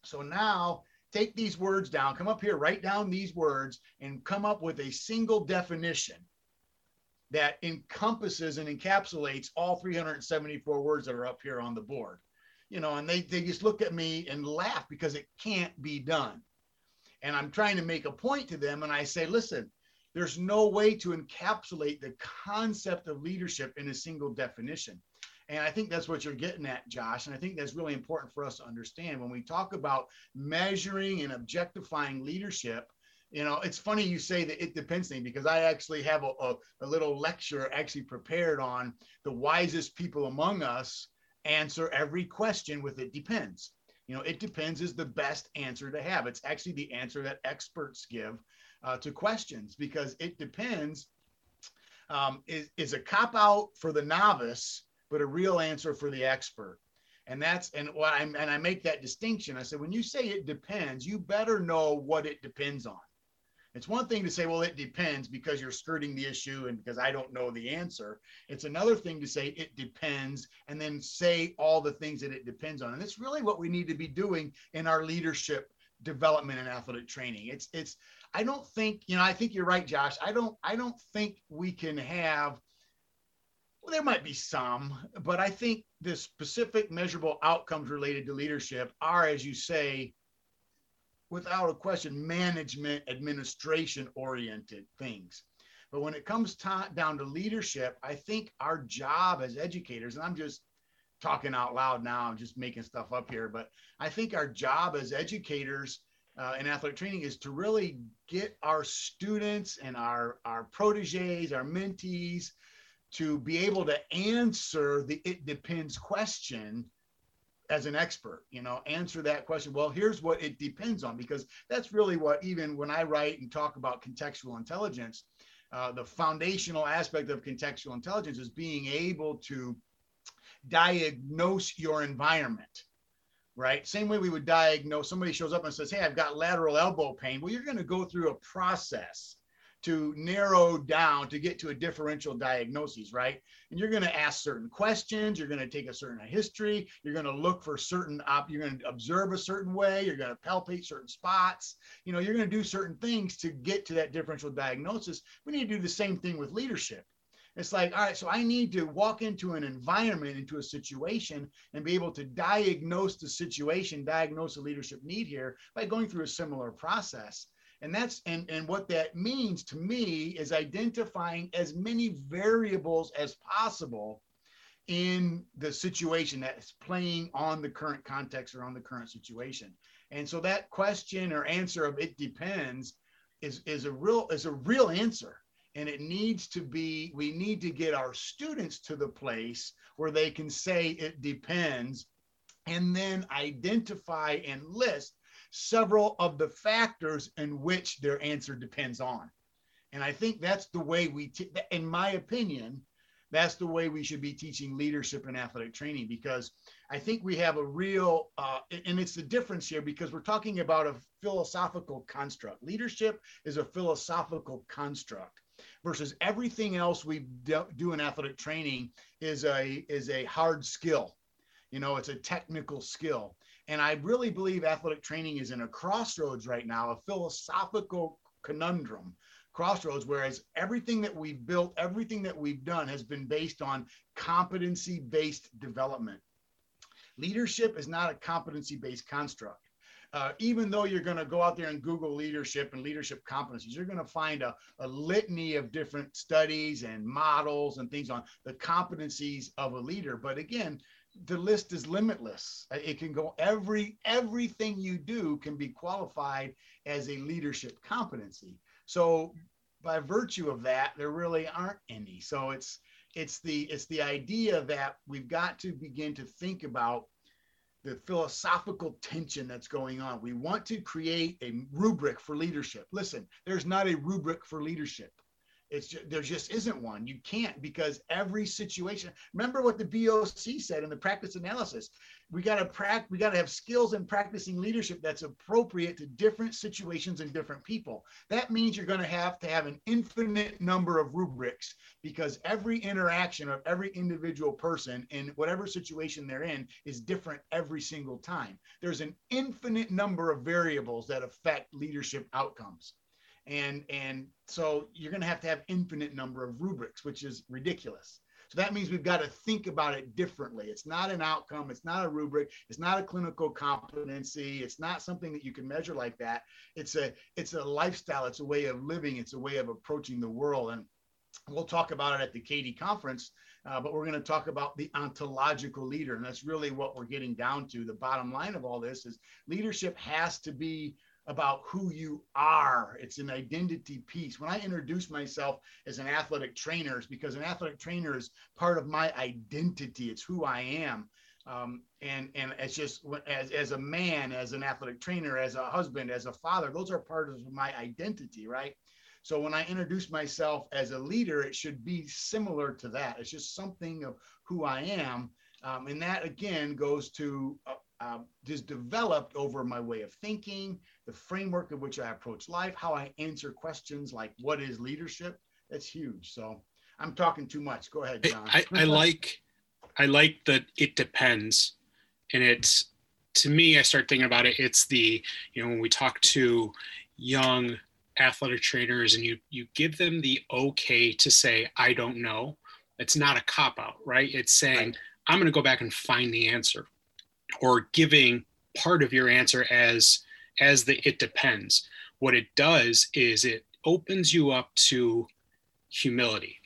[SPEAKER 3] So now take these words down, come up here, write down these words, and come up with a single definition that encompasses and encapsulates all 374 words that are up here on the board. You know, and they, they just look at me and laugh because it can't be done. And I'm trying to make a point to them, and I say, listen, there's no way to encapsulate the concept of leadership in a single definition. And I think that's what you're getting at, Josh. And I think that's really important for us to understand when we talk about measuring and objectifying leadership. You know, it's funny you say that it depends thing because I actually have a, a, a little lecture actually prepared on the wisest people among us answer every question with it depends. You know, it depends is the best answer to have. It's actually the answer that experts give uh, to questions because it depends um, is, is a cop out for the novice but a real answer for the expert. And that's and what I'm and I make that distinction. I said, when you say it depends, you better know what it depends on. It's one thing to say, well, it depends because you're skirting the issue and because I don't know the answer. It's another thing to say it depends and then say all the things that it depends on. And it's really what we need to be doing in our leadership development and athletic training. It's it's I don't think, you know, I think you're right, Josh. I don't I don't think we can have well, there might be some, but I think the specific measurable outcomes related to leadership are, as you say, without a question, management, administration oriented things. But when it comes to, down to leadership, I think our job as educators, and I'm just talking out loud now, I'm just making stuff up here, but I think our job as educators uh, in athletic training is to really get our students and our, our proteges, our mentees, to be able to answer the it depends question as an expert you know answer that question. Well here's what it depends on because that's really what even when i write and talk about contextual intelligence uh, the foundational aspect of contextual intelligence is being able to diagnose your environment right? Same way we would diagnose somebody shows up and says hey i've got lateral elbow pain. Well you're going to go through a process to narrow down to get to a differential diagnosis, right? And you're going to ask certain questions. You're going to take a certain history. You're going to look for certain, op- you're going to observe a certain way. You're going to palpate certain spots. You know, you're going to do certain things to get to that differential diagnosis. We need to do the same thing with leadership. It's like, all right, so I need to walk into an environment, into a situation, and be able to diagnose the situation, diagnose the leadership need here by going through a similar process and that's and and what that means to me is identifying as many variables as possible in the situation that's playing on the current context or on the current situation. And so that question or answer of it depends is is a real is a real answer. And it needs to be we need to get our students to the place where they can say it depends and then identify and list several of the factors in which their answer depends on. And I think that's the way we, t- in my opinion, that's the way we should be teaching leadership and athletic training because I think we have a real, uh, and it's the difference here because we're talking about a philosophical construct. Leadership is a philosophical construct versus everything else we do in athletic training is a is a hard skill. You know, it's a technical skill. And I really believe athletic training is in a crossroads right now, a philosophical conundrum. Crossroads whereas everything that we've built everything that we've done has been based on competency based development. Leadership is not a competency based construct. Uh, even though you're going to go out there and google leadership and leadership competencies you're going to find a, a litany of different studies and models and things on the competencies of a leader. But again the list is limitless. Uh, it can go every everything you do can be qualified as a leadership competency. So by virtue of that, there really aren't any. So it's it's the it's the idea that we've got to begin to think about the philosophical tension that's going on. We want to create a rubric for leadership. Listen, there's not a rubric for leadership. It's just, there just isn't one. You can't because every situation. Remember what the BOC said in the practice analysis. We got to practice. We got to have skills in practicing leadership that's appropriate to different situations and different people. That means you're going to have to have an infinite number of rubrics because every interaction of every individual person in whatever situation they're in is different every single time. There's an infinite number of variables that affect leadership outcomes and and so you're going to have to have infinite number of rubrics which is ridiculous. So that means we've got to think about it differently. It's not an outcome it's not a rubric it's not a clinical competency it's not something that you can measure like that. It's a it's a lifestyle it's a way of living it's a way of approaching the world. And we'll talk about it at the KD conference uh, but we're going to talk about the ontological leader. And that's really what we're getting down to. The bottom line of all this is leadership has to be about who you are. It's an identity piece. When I introduce myself as an athletic trainer, it's because an athletic trainer is part of my identity. It's who I am. Um, and and it's just as, as a man, as an athletic trainer, as a husband, as a father, those are part of my identity, right? So when I introduce myself as a leader, it should be similar to that. It's just something of who I am. Um, and that again goes to uh, uh, just developed over my way of thinking, the framework in which I approach life, how I answer questions like what is leadership. That's huge. So I'm talking too much. Go ahead, John.
[SPEAKER 4] I, I, I like I like that it depends. And it's to me, I start thinking about it. It's the, you know, when we talk to young athletic trainers and you you give them the okay to say, I don't know, it's not a cop out, right? It's saying, right. I'm gonna go back and find the answer. Or giving part of your answer as as the it depends. What it does is it opens you up to humility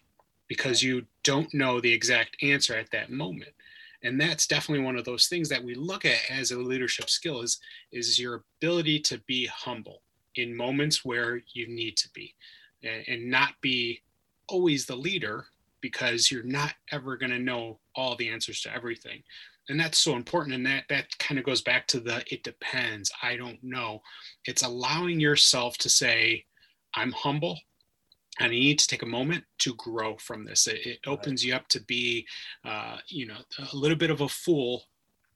[SPEAKER 4] because you don't know the exact answer at that moment. And that's definitely one of those things that we look at as a leadership skill is is your ability to be humble in moments where you need to be and, and not be always the leader because you're not ever going to know all the answers to everything and that's so important and that that kind of goes back to the it depends i don't know it's allowing yourself to say i'm humble and I need to take a moment to grow from this. It, it opens right. you up to be, uh, you know, a little bit of a fool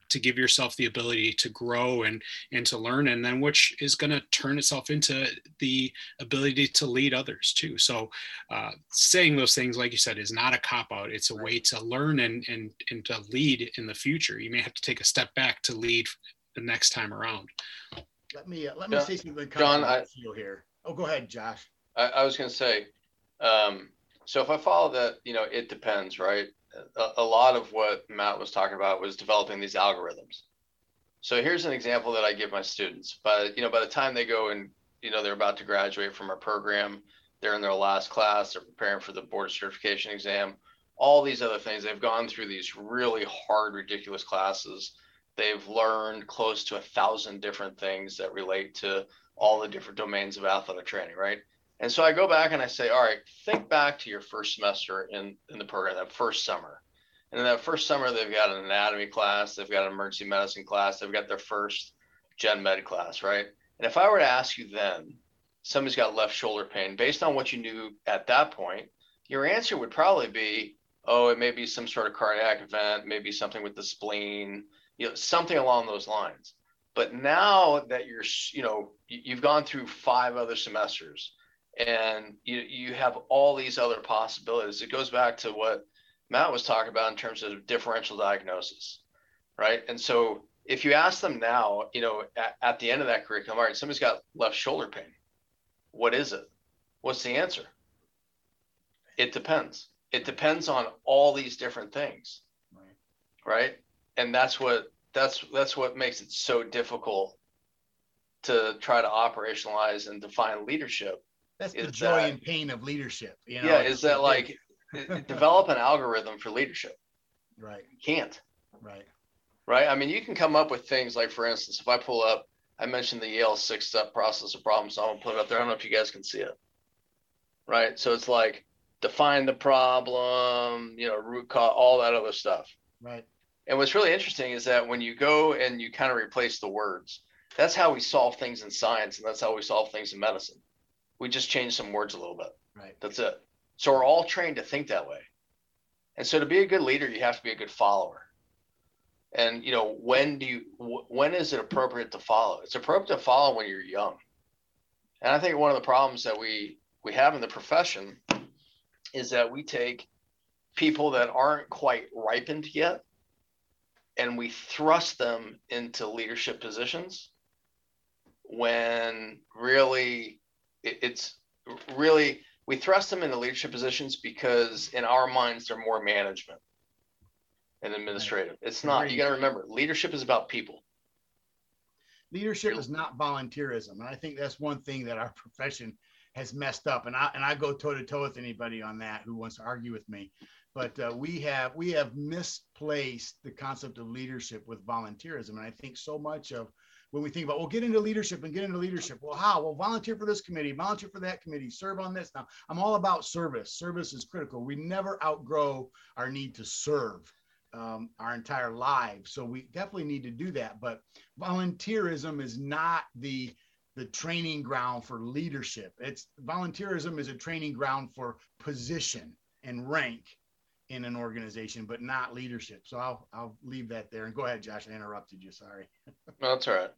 [SPEAKER 4] to give yourself the ability to grow and and to learn and then which is going to turn itself into the ability to lead others too. So uh, saying those things like you said is not a cop out. It's a right. way to learn and and and to lead in the future. You may have to take a step back to lead the next time around.
[SPEAKER 3] Let me uh, let me say something john I, feel here. Oh go ahead josh.
[SPEAKER 5] I, I was going to say um, so if i follow that you know it depends right a, a lot of what Matt was talking about was developing these algorithms. So here's an example that I give my students. But you know, by the time they go and you know they're about to graduate from our program, they're in their last class, they're preparing for the board certification exam, all these other things. They've gone through these really hard, ridiculous classes. They've learned close to a thousand different things that relate to all the different domains of athletic training, right? And so I go back and I say, all right, think back to your first semester in, in the program, that first summer. And in that first summer, they've got an anatomy class, they've got an emergency medicine class, they've got their first gen med class, right? And if I were to ask you then, somebody's got left shoulder pain, based on what you knew at that point, your answer would probably be, oh, it may be some sort of cardiac event, maybe something with the spleen, you know, something along those lines. But now that you're, you know, you've gone through five other semesters, and you, you have all these other possibilities. It goes back to what Matt was talking about in terms of differential diagnosis, right? And so if you ask them now, you know, at, at the end of that curriculum, all right, somebody's got left shoulder pain. What is it? What's the answer? It depends. It depends on all these different things, right? right? And that's what that's that's what makes it so difficult to try to operationalize and define leadership
[SPEAKER 3] that's the joy that, and pain of leadership. You know?
[SPEAKER 5] Yeah, is that like uh, develop an algorithm for leadership?
[SPEAKER 3] Right.
[SPEAKER 5] You can't.
[SPEAKER 3] Right.
[SPEAKER 5] Right. I mean, you can come up with things like, for instance, if I pull up, I mentioned the Yale six step process of problem solving, put it up there. I don't know if you guys can see it. Right. So it's like define the problem, you know, root cause, all that other stuff.
[SPEAKER 3] Right.
[SPEAKER 5] And what's really interesting is that when you go and you kind of replace the words, that's how we solve things in science and that's how we solve things in medicine we just changed some words a little bit.
[SPEAKER 3] Right.
[SPEAKER 5] That's it. So we're all trained to think that way. And so to be a good leader, you have to be a good follower. And you know, when do you when is it appropriate to follow? It's appropriate to follow when you're young. And I think one of the problems that we we have in the profession is that we take people that aren't quite ripened yet and we thrust them into leadership positions when really it's really we thrust them into leadership positions because in our minds they're more management and administrative. It's not. You got to remember, leadership is about people.
[SPEAKER 3] Leadership is not volunteerism, and I think that's one thing that our profession has messed up. And I and I go toe to toe with anybody on that who wants to argue with me. But uh, we have we have misplaced the concept of leadership with volunteerism, and I think so much of when we think about, well, get into leadership and get into leadership. Well, how? Well, volunteer for this committee, volunteer for that committee, serve on this. Now, I'm all about service. Service is critical. We never outgrow our need to serve um, our entire lives. So we definitely need to do that. But volunteerism is not the the training ground for leadership. It's volunteerism is a training ground for position and rank in an organization, but not leadership. So I'll I'll leave that there and go ahead, Josh. I interrupted you. Sorry.
[SPEAKER 5] no, that's all right.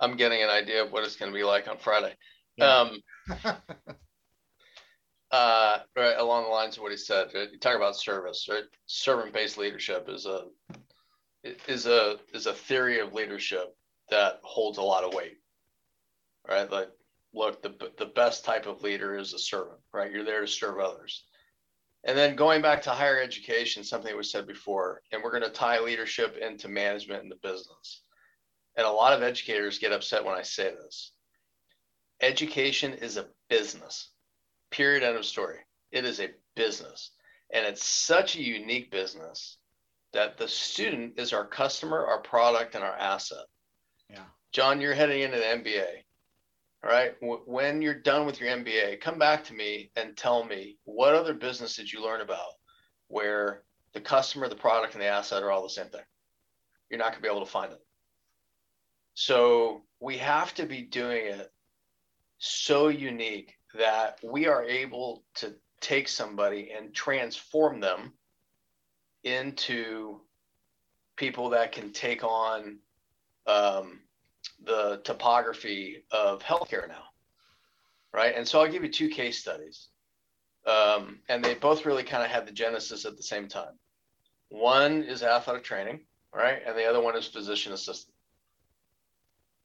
[SPEAKER 5] I'm getting an idea of what it's going to be like on Friday. Yeah. Um, uh, right along the lines of what he said, right? you talk about service, right? Servant-based leadership is a is a is a theory of leadership that holds a lot of weight, right? Like, look, the the best type of leader is a servant, right? You're there to serve others. And then going back to higher education, something was said before, and we're going to tie leadership into management and the business. And a lot of educators get upset when I say this. Education is a business, period, end of story. It is a business. And it's such a unique business that the student is our customer, our product, and our asset.
[SPEAKER 3] Yeah.
[SPEAKER 5] John, you're heading into the MBA. All right. When you're done with your MBA, come back to me and tell me what other business did you learn about where the customer, the product, and the asset are all the same thing. You're not going to be able to find it. So we have to be doing it so unique that we are able to take somebody and transform them into people that can take on um, the topography of healthcare now, right? And so I'll give you two case studies, um, and they both really kind of had the genesis at the same time. One is athletic training, right, and the other one is physician assistant.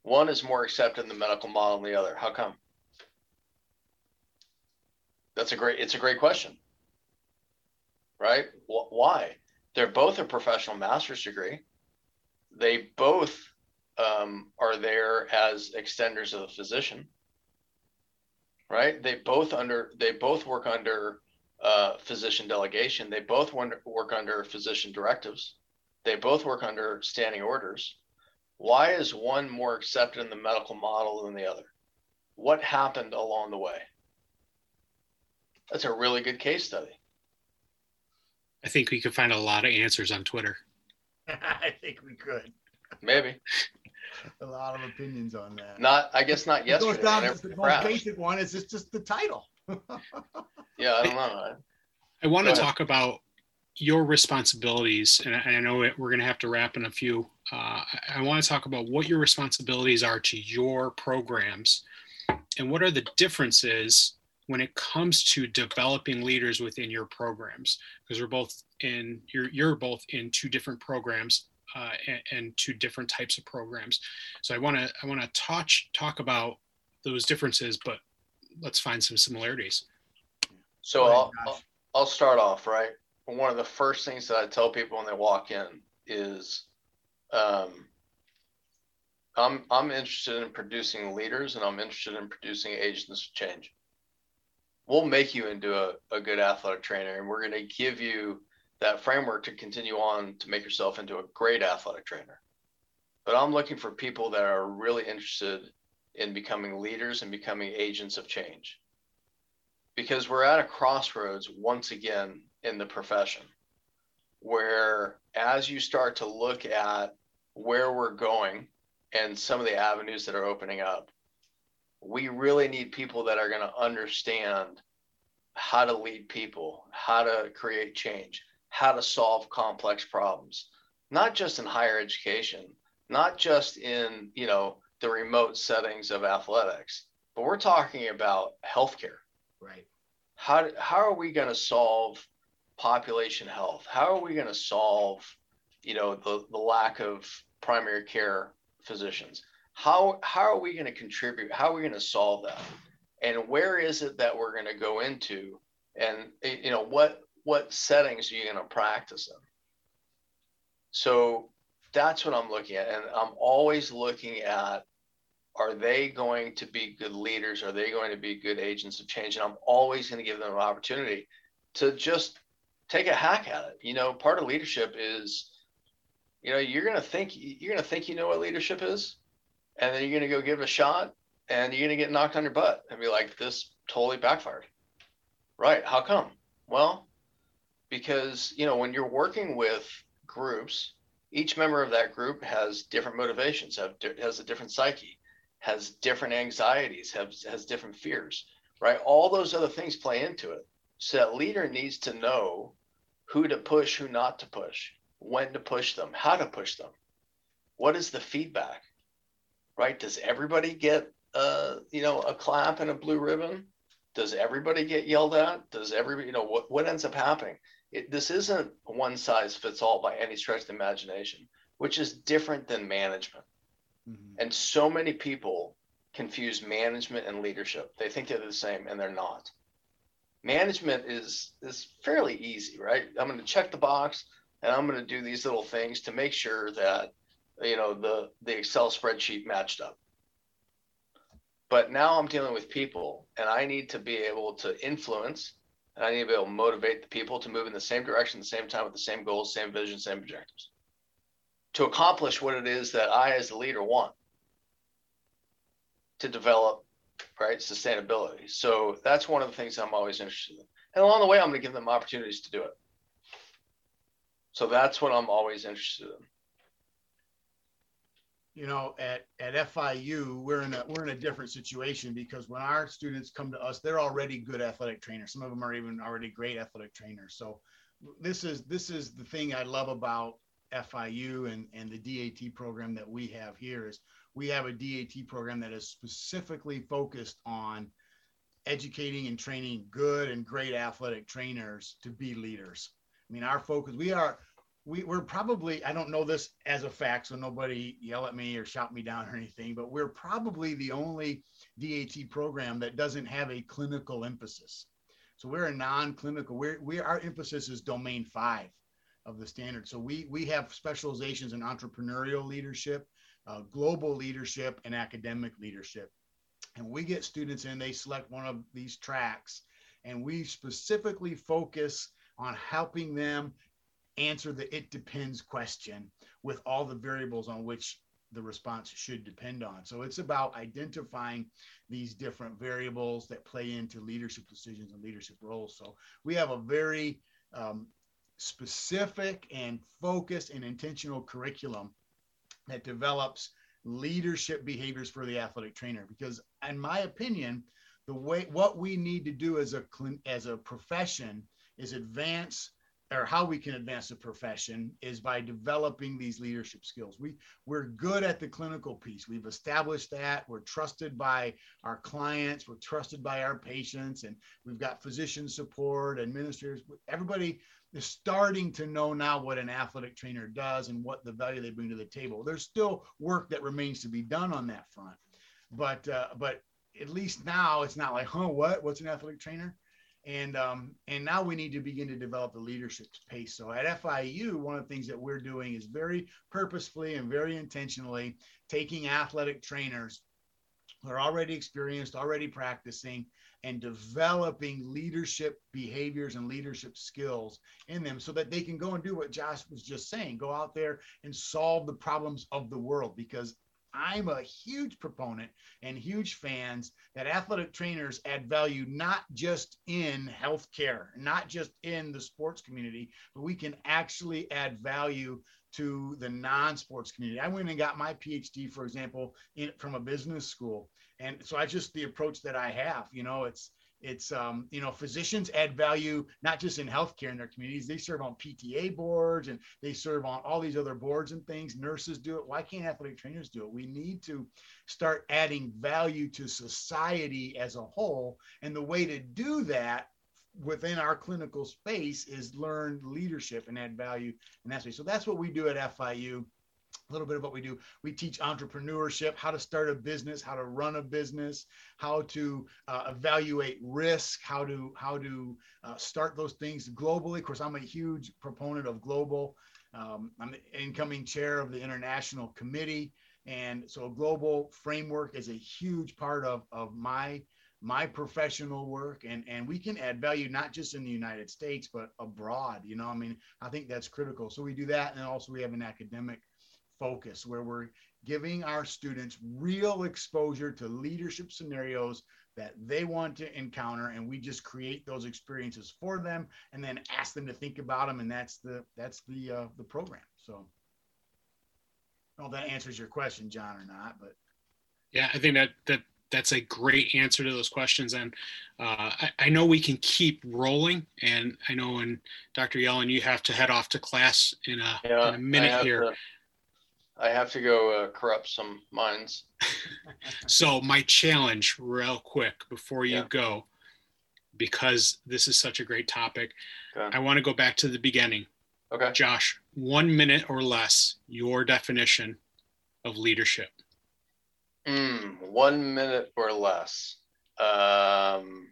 [SPEAKER 5] One is more accepted in the medical model than the other. How come? That's a great. It's a great question, right? Why? They're both a professional master's degree. They both um, are there as extenders of the physician, right? They both under they both work under uh, physician delegation. They both work under physician directives. They both work under standing orders. Why is one more accepted in the medical model than the other? What happened along the way? That's a really good case study.
[SPEAKER 4] I think we could find a lot of answers on Twitter.
[SPEAKER 3] I think we could.
[SPEAKER 5] Maybe.
[SPEAKER 3] A lot of opinions on that.
[SPEAKER 5] Not, I guess not yesterday.
[SPEAKER 3] down to the most basic one is it's just the title.
[SPEAKER 5] yeah, I don't know.
[SPEAKER 4] I want to talk about your responsibilities, and I know we're going to have to wrap in a few. Uh, I want to talk about what your responsibilities are to your programs, and what are the differences when it comes to developing leaders within your programs. Because we're both in you're you're both in two different programs uh, and, and two different types of programs. So I want to I want to touch talk about those differences, but let's find some similarities.
[SPEAKER 5] So I'll, I'll, I'll start off right. One of the first things that I tell people when they walk in is, um, I'm I'm interested in producing leaders, and I'm interested in producing agents of change. We'll make you into a, a good athletic trainer, and we're going to give you that framework to continue on to make yourself into a great athletic trainer. But I'm looking for people that are really interested in becoming leaders and becoming agents of change. Because we're at a crossroads once again in the profession where as you start to look at where we're going and some of the avenues that are opening up, we really need people that are going to understand how to lead people, how to create change, how to solve complex problems, not just in higher education, not just in, you know, the remote settings of athletics, but we're talking about healthcare.
[SPEAKER 3] Right.
[SPEAKER 5] How, how are we going to solve population health? How are we going to solve, you know, the, the lack of primary care physicians? How, how are we going to contribute? How are we going to solve that? And where is it that we're going to go into? And, you know, what, what settings are you going to practice in? So that's what I'm looking at. And I'm always looking at are they going to be good leaders? Are they going to be good agents of change? And I'm always going to give them an opportunity to just take a hack at it. You know, part of leadership is, you know, you're going to think you're going to think you know what leadership is, and then you're going to go give it a shot, and you're going to get knocked on your butt and be like, this totally backfired. Right? How come? Well, because you know when you're working with groups, each member of that group has different motivations, have has a different psyche, has different anxieties, has has different fears. Right? All those other things play into it. So that leader needs to know who to push, who not to push, when to push them, how to push them. What is the feedback? Right? Does everybody get uh, you know, a clap and a blue ribbon? Does everybody get yelled at? Does everybody, you know, what, what ends up happening? It, this isn't one size fits all by any stretch of the imagination, which is different than management. Mm-hmm. And so many people confuse management and leadership. They think they're the same and they're not management is is fairly easy, right? I'm going to check the box and I'm going to do these little things to make sure that you know the the Excel spreadsheet matched up. But now I'm dealing with people and I need to be able to influence and I need to be able to motivate the people to move in the same direction the same time with the same goals, same vision, same objectives to accomplish what it is that I as the leader want to develop right? Sustainability. So that's one of the things I'm always interested in. And along the way, I'm going to give them opportunities to do it. So that's what I'm always interested in.
[SPEAKER 3] You know, at, at FIU, we're in a we're in a different situation because when our students come to us, they're already good athletic trainers. Some of them are even already great athletic trainers. So this is this is the thing I love about FIU and, and the DAT program that we have here is we have a DAT program that is specifically focused on educating and training good and great athletic trainers to be leaders. I mean, our focus, we are, we, we're probably, I don't know this as a fact, so nobody yell at me or shout me down or anything, but we're probably the only DAT program that doesn't have a clinical emphasis. So we're a non-clinical, we're, we, our emphasis is domain five of the standard. So we, we have specializations in entrepreneurial leadership, uh, global leadership and academic leadership. And we get students in, they select one of these tracks, and we specifically focus on helping them answer the it depends question with all the variables on which the response should depend on. So it's about identifying these different variables that play into leadership decisions and leadership roles. So we have a very um, specific and focused and intentional curriculum that develops leadership behaviors for the athletic trainer because in my opinion the way what we need to do as a as a profession is advance or how we can advance the profession is by developing these leadership skills. We we're good at the clinical piece. We've established that. We're trusted by our clients, we're trusted by our patients and we've got physician support, administrators, everybody is starting to know now what an athletic trainer does and what the value they bring to the table. There's still work that remains to be done on that front, but uh, but at least now it's not like, huh, what? What's an athletic trainer? And um, and now we need to begin to develop the leadership pace. So at FIU, one of the things that we're doing is very purposefully and very intentionally taking athletic trainers who are already experienced, already practicing, and developing leadership behaviors and leadership skills in them so that they can go and do what Josh was just saying go out there and solve the problems of the world because I'm a huge proponent and huge fans that athletic trainers add value not just in healthcare, not just in the sports community, but we can actually add value to the non-sports community. I went and got my PhD, for example, in, from a business school, and so I just the approach that I have. You know, it's it's um, you know physicians add value not just in healthcare in their communities. They serve on pta boards and they serve on all these other boards and things. Nurses do it. Why can't athletic trainers do it? We need to start adding value to society as a whole. And the way to do that within our clinical space is learn leadership and add value and that's so that's what we do at fiu a little bit of what we do. We teach entrepreneurship, how to start a business, how to run a business, how to uh, evaluate risk, how to how to uh, start those things globally. Of course, I'm a huge proponent of global. Um, I'm the incoming chair of the international committee, and so a global framework is a huge part of of my my professional work and and we can add value not just in the united states but abroad you know i mean i think that's critical so we do that and also we have an academic focus where we're giving our students real exposure to leadership scenarios that they want to encounter and we just create those experiences for them and then ask them to think about them and that's the that's the uh, the program. So I don't know if that answers your question john or not but
[SPEAKER 4] yeah i think that that that's a great answer to those questions. And uh, I, I, know we can keep rolling and i know when dr yellen you have to head off to class in a, yeah, in a minute here. to
[SPEAKER 5] I have to go uh, corrupt some minds.
[SPEAKER 4] so my challenge, real quick, before you yeah. go, because this is such a great topic, okay. I want to go back to the beginning.
[SPEAKER 5] Okay.
[SPEAKER 4] Josh, one minute or less, your definition of leadership.
[SPEAKER 5] Mm, one minute or less. Um,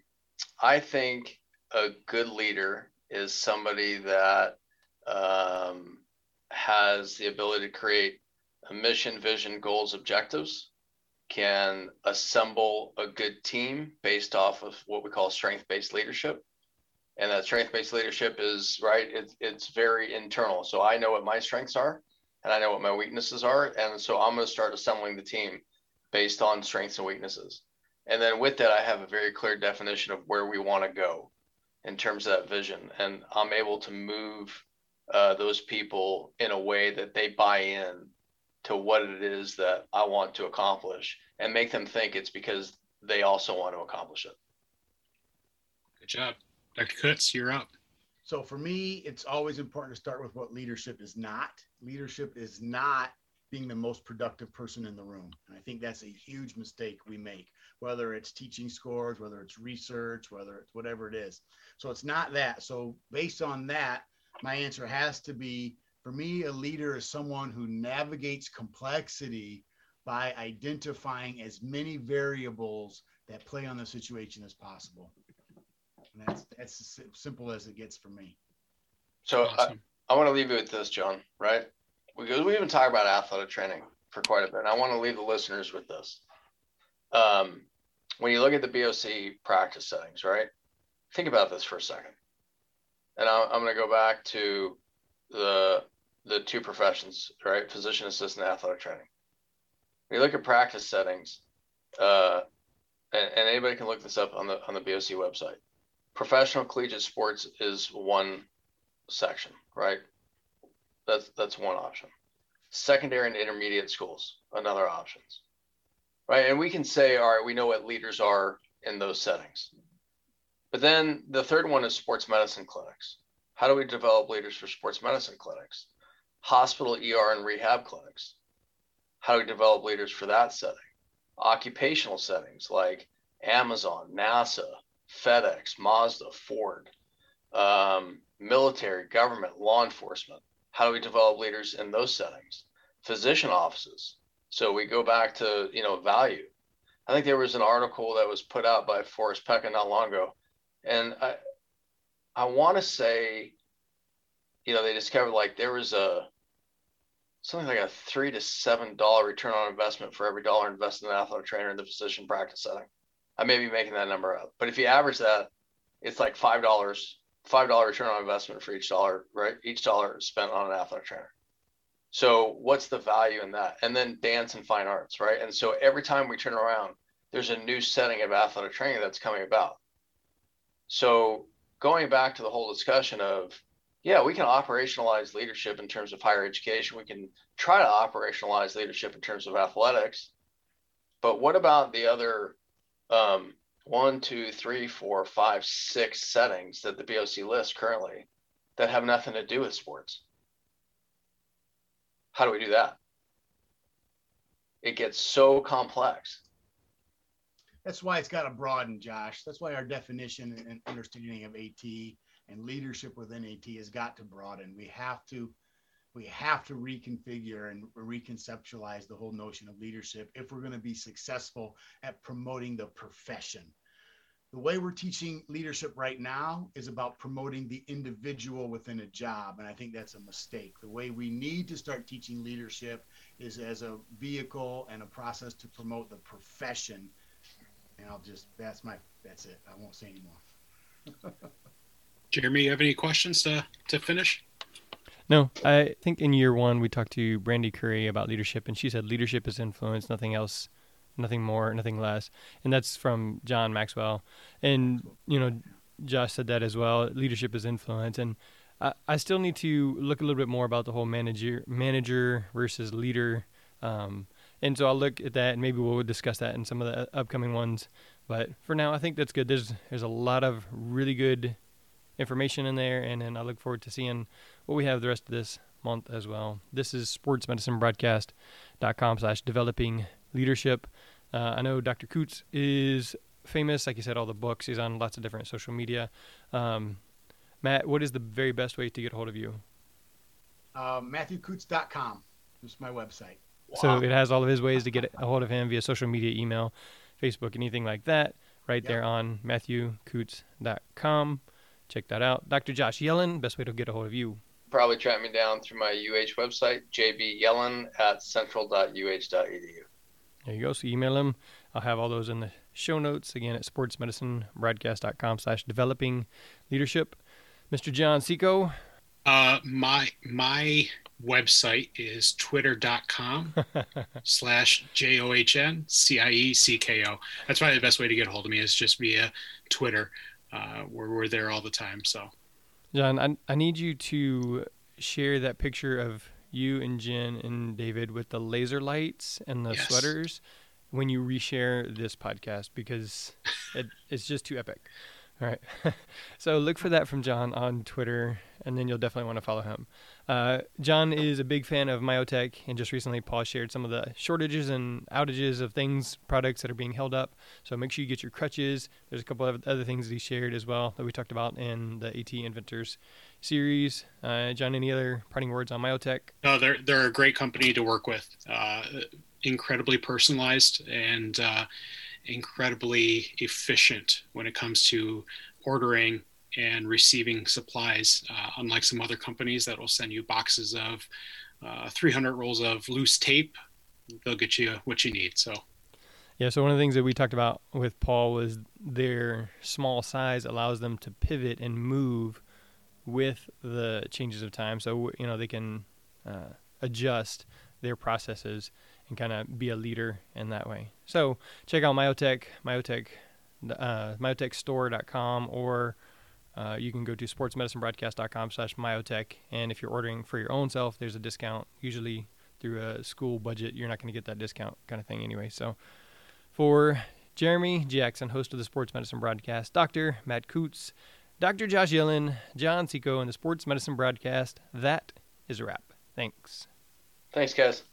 [SPEAKER 5] I think a good leader is somebody that um, has the ability to create mission, vision, goals, objectives, can assemble a good team based off of what we call strength based leadership. And that strength based leadership is right, it's, it's very internal. So I know what my strengths are and I know what my weaknesses are. And so I'm going to start assembling the team based on strengths and weaknesses. And then with that, I have a very clear definition of where we want to go in terms of that vision. And I'm able to move uh, those people in a way that they buy in to what it is that I want to accomplish and make them think it's because they also want to accomplish it.
[SPEAKER 4] Good job. Dr. Kutz, you're up.
[SPEAKER 3] So for me, it's always important to start with what leadership is not. Leadership is not being the most productive person in the room. And I think that's a huge mistake we make, whether it's teaching scores, whether it's research, whether it's whatever it is. So it's not that. So based on that, my answer has to be for me, a leader is someone who navigates complexity by identifying as many variables that play on the situation as possible. And that's that's as simple as it gets for me.
[SPEAKER 5] So awesome. I, I want to leave you with this, John. Right? Because we even talk about athletic training for quite a bit. And I want to leave the listeners with this. Um, when you look at the BOC practice settings, right? Think about this for a second. And I, I'm going to go back to the the two professions, right? Physician assistant, athletic training. When you look at practice settings, uh, and, and, anybody can look this up on the on the BOC website. Professional collegiate sports is one section, right? That's that's one option. Secondary and intermediate schools, another options, right? And we can say, all right, we know what leaders are in those settings. But then the third one is sports medicine clinics. How do we develop leaders for sports medicine clinics? Hospital, ER, and rehab clinics. How do we develop leaders for that setting? Occupational settings like Amazon, NASA, FedEx, Mazda, Ford, um, military, government, law enforcement. How do we develop leaders in those settings? Physician offices. So we go back to you know value. I think there was an article that was put out by Forrest Pecha not long ago, and I I want to say, you know, they discovered like there was a something like a three to seven dollar return on investment for every dollar invested in an athletic trainer in the physician practice setting. I may be making that number up, but if you average that, it's like five dollars, five dollar return on investment for each dollar, right? Each dollar spent on an athletic trainer. So what's the value in that? And then dance and fine arts, right? And so every time we turn around, there's a new setting of athletic training that's coming about. So going back to the whole discussion of yeah, we can operationalize leadership in terms of higher education. We can try to operationalize leadership in terms of athletics. But what about the other um, one, two, three, four, five, six settings that the BOC lists currently that have nothing to do with sports. How do we do that? It gets so complex.
[SPEAKER 3] That's why it's got to broaden, Josh. That's why our definition and understanding of AT and leadership within AT has got to broaden. We have to we have to reconfigure and reconceptualize the whole notion of leadership if we're going to be successful at promoting the profession. The way we're teaching leadership right now is about promoting the individual within a job. And I think that's a mistake. The way we need to start teaching leadership is as a vehicle and a process to promote the profession. And I'll just, that's my, that's it. I won't say anymore.
[SPEAKER 4] Jeremy, you have any questions to, to finish?
[SPEAKER 1] No, I think in year one we talked to Brandy Curry about leadership, and she said leadership is influence, nothing else, nothing more, nothing less, and that's from John Maxwell. And you know, Josh said that as well. Leadership is influence, and I, I still need to look a little bit more about the whole manager manager versus leader. Um, and so I'll look at that, and maybe we'll discuss that in some of the upcoming ones. But for now, I think that's good. There's there's a lot of really good information in there, and then I look forward to seeing what we have the rest of this month as well. This is sportsmedicinebroadcast.com slash developing leadership. Uh, I know Dr. Kutz is famous, like you said, all the books. He's on lots of different social media. Um, Matt, what is the very best way to get a hold of you?
[SPEAKER 3] Uh, MatthewKutz.com is my website.
[SPEAKER 1] Wow. So it has all of his ways to get a hold of him via social media, email, Facebook, anything like that, right yep. there on MatthewKutz.com. Check that out. Dr. Josh Yellen, best way to get a hold of you.
[SPEAKER 5] Probably track me down through my UH website, jbyellen at central.uh.edu.
[SPEAKER 1] There you go. So email him. I'll have all those in the show notes again at sportsmedicinebroadcast.com slash developing leadership. Mr. John Ciecko.
[SPEAKER 4] Uh, my my website is twitter.com slash j-o-h-n c-i-e-c-k-o that's probably the best way to get a hold of me is just via twitter uh, we're, we're there all the time. So,
[SPEAKER 1] John, I, I need you to share that picture of you and Jen and David with the laser lights and the yes. sweaters when you reshare this podcast because it, it's just too epic. All right. so look for that from John on Twitter, and then you'll definitely want to follow him. Uh, John is a big fan of Myotech, and just recently Paul shared some of the shortages and outages of things, products that are being held up. So make sure you get your crutches. There's a couple of other things that he shared as well that we talked about in the AT Inventors series. Uh, John, any other parting words on Myotech?
[SPEAKER 4] No, they're they're a great company to work with. Uh, incredibly personalized and uh, incredibly efficient when it comes to ordering and receiving supplies, uh, unlike some other companies that will send you boxes of uh, 300 rolls of loose tape. They'll get you what you need. So,
[SPEAKER 1] yeah. So one of the things that we talked about with Paul was their small size allows them to pivot and move with the changes of time. So you know they can uh, adjust their processes and kind of be a leader in that way. So check out Myotech, Myotech, uh, myotechstore.com or uh, you can go to sportsmedicinebroadcast.com slash myotech. And if you're ordering for your own self, there's a discount. Usually through a school budget, you're not going to get that discount kind of thing anyway. So for Jeremy Jackson, host of the Sports Medicine Broadcast, Dr. Matt Kutz, Dr. Josh Yellen, John Ciecko, and the Sports Medicine Broadcast, that is a wrap. Thanks.
[SPEAKER 5] Thanks, guys.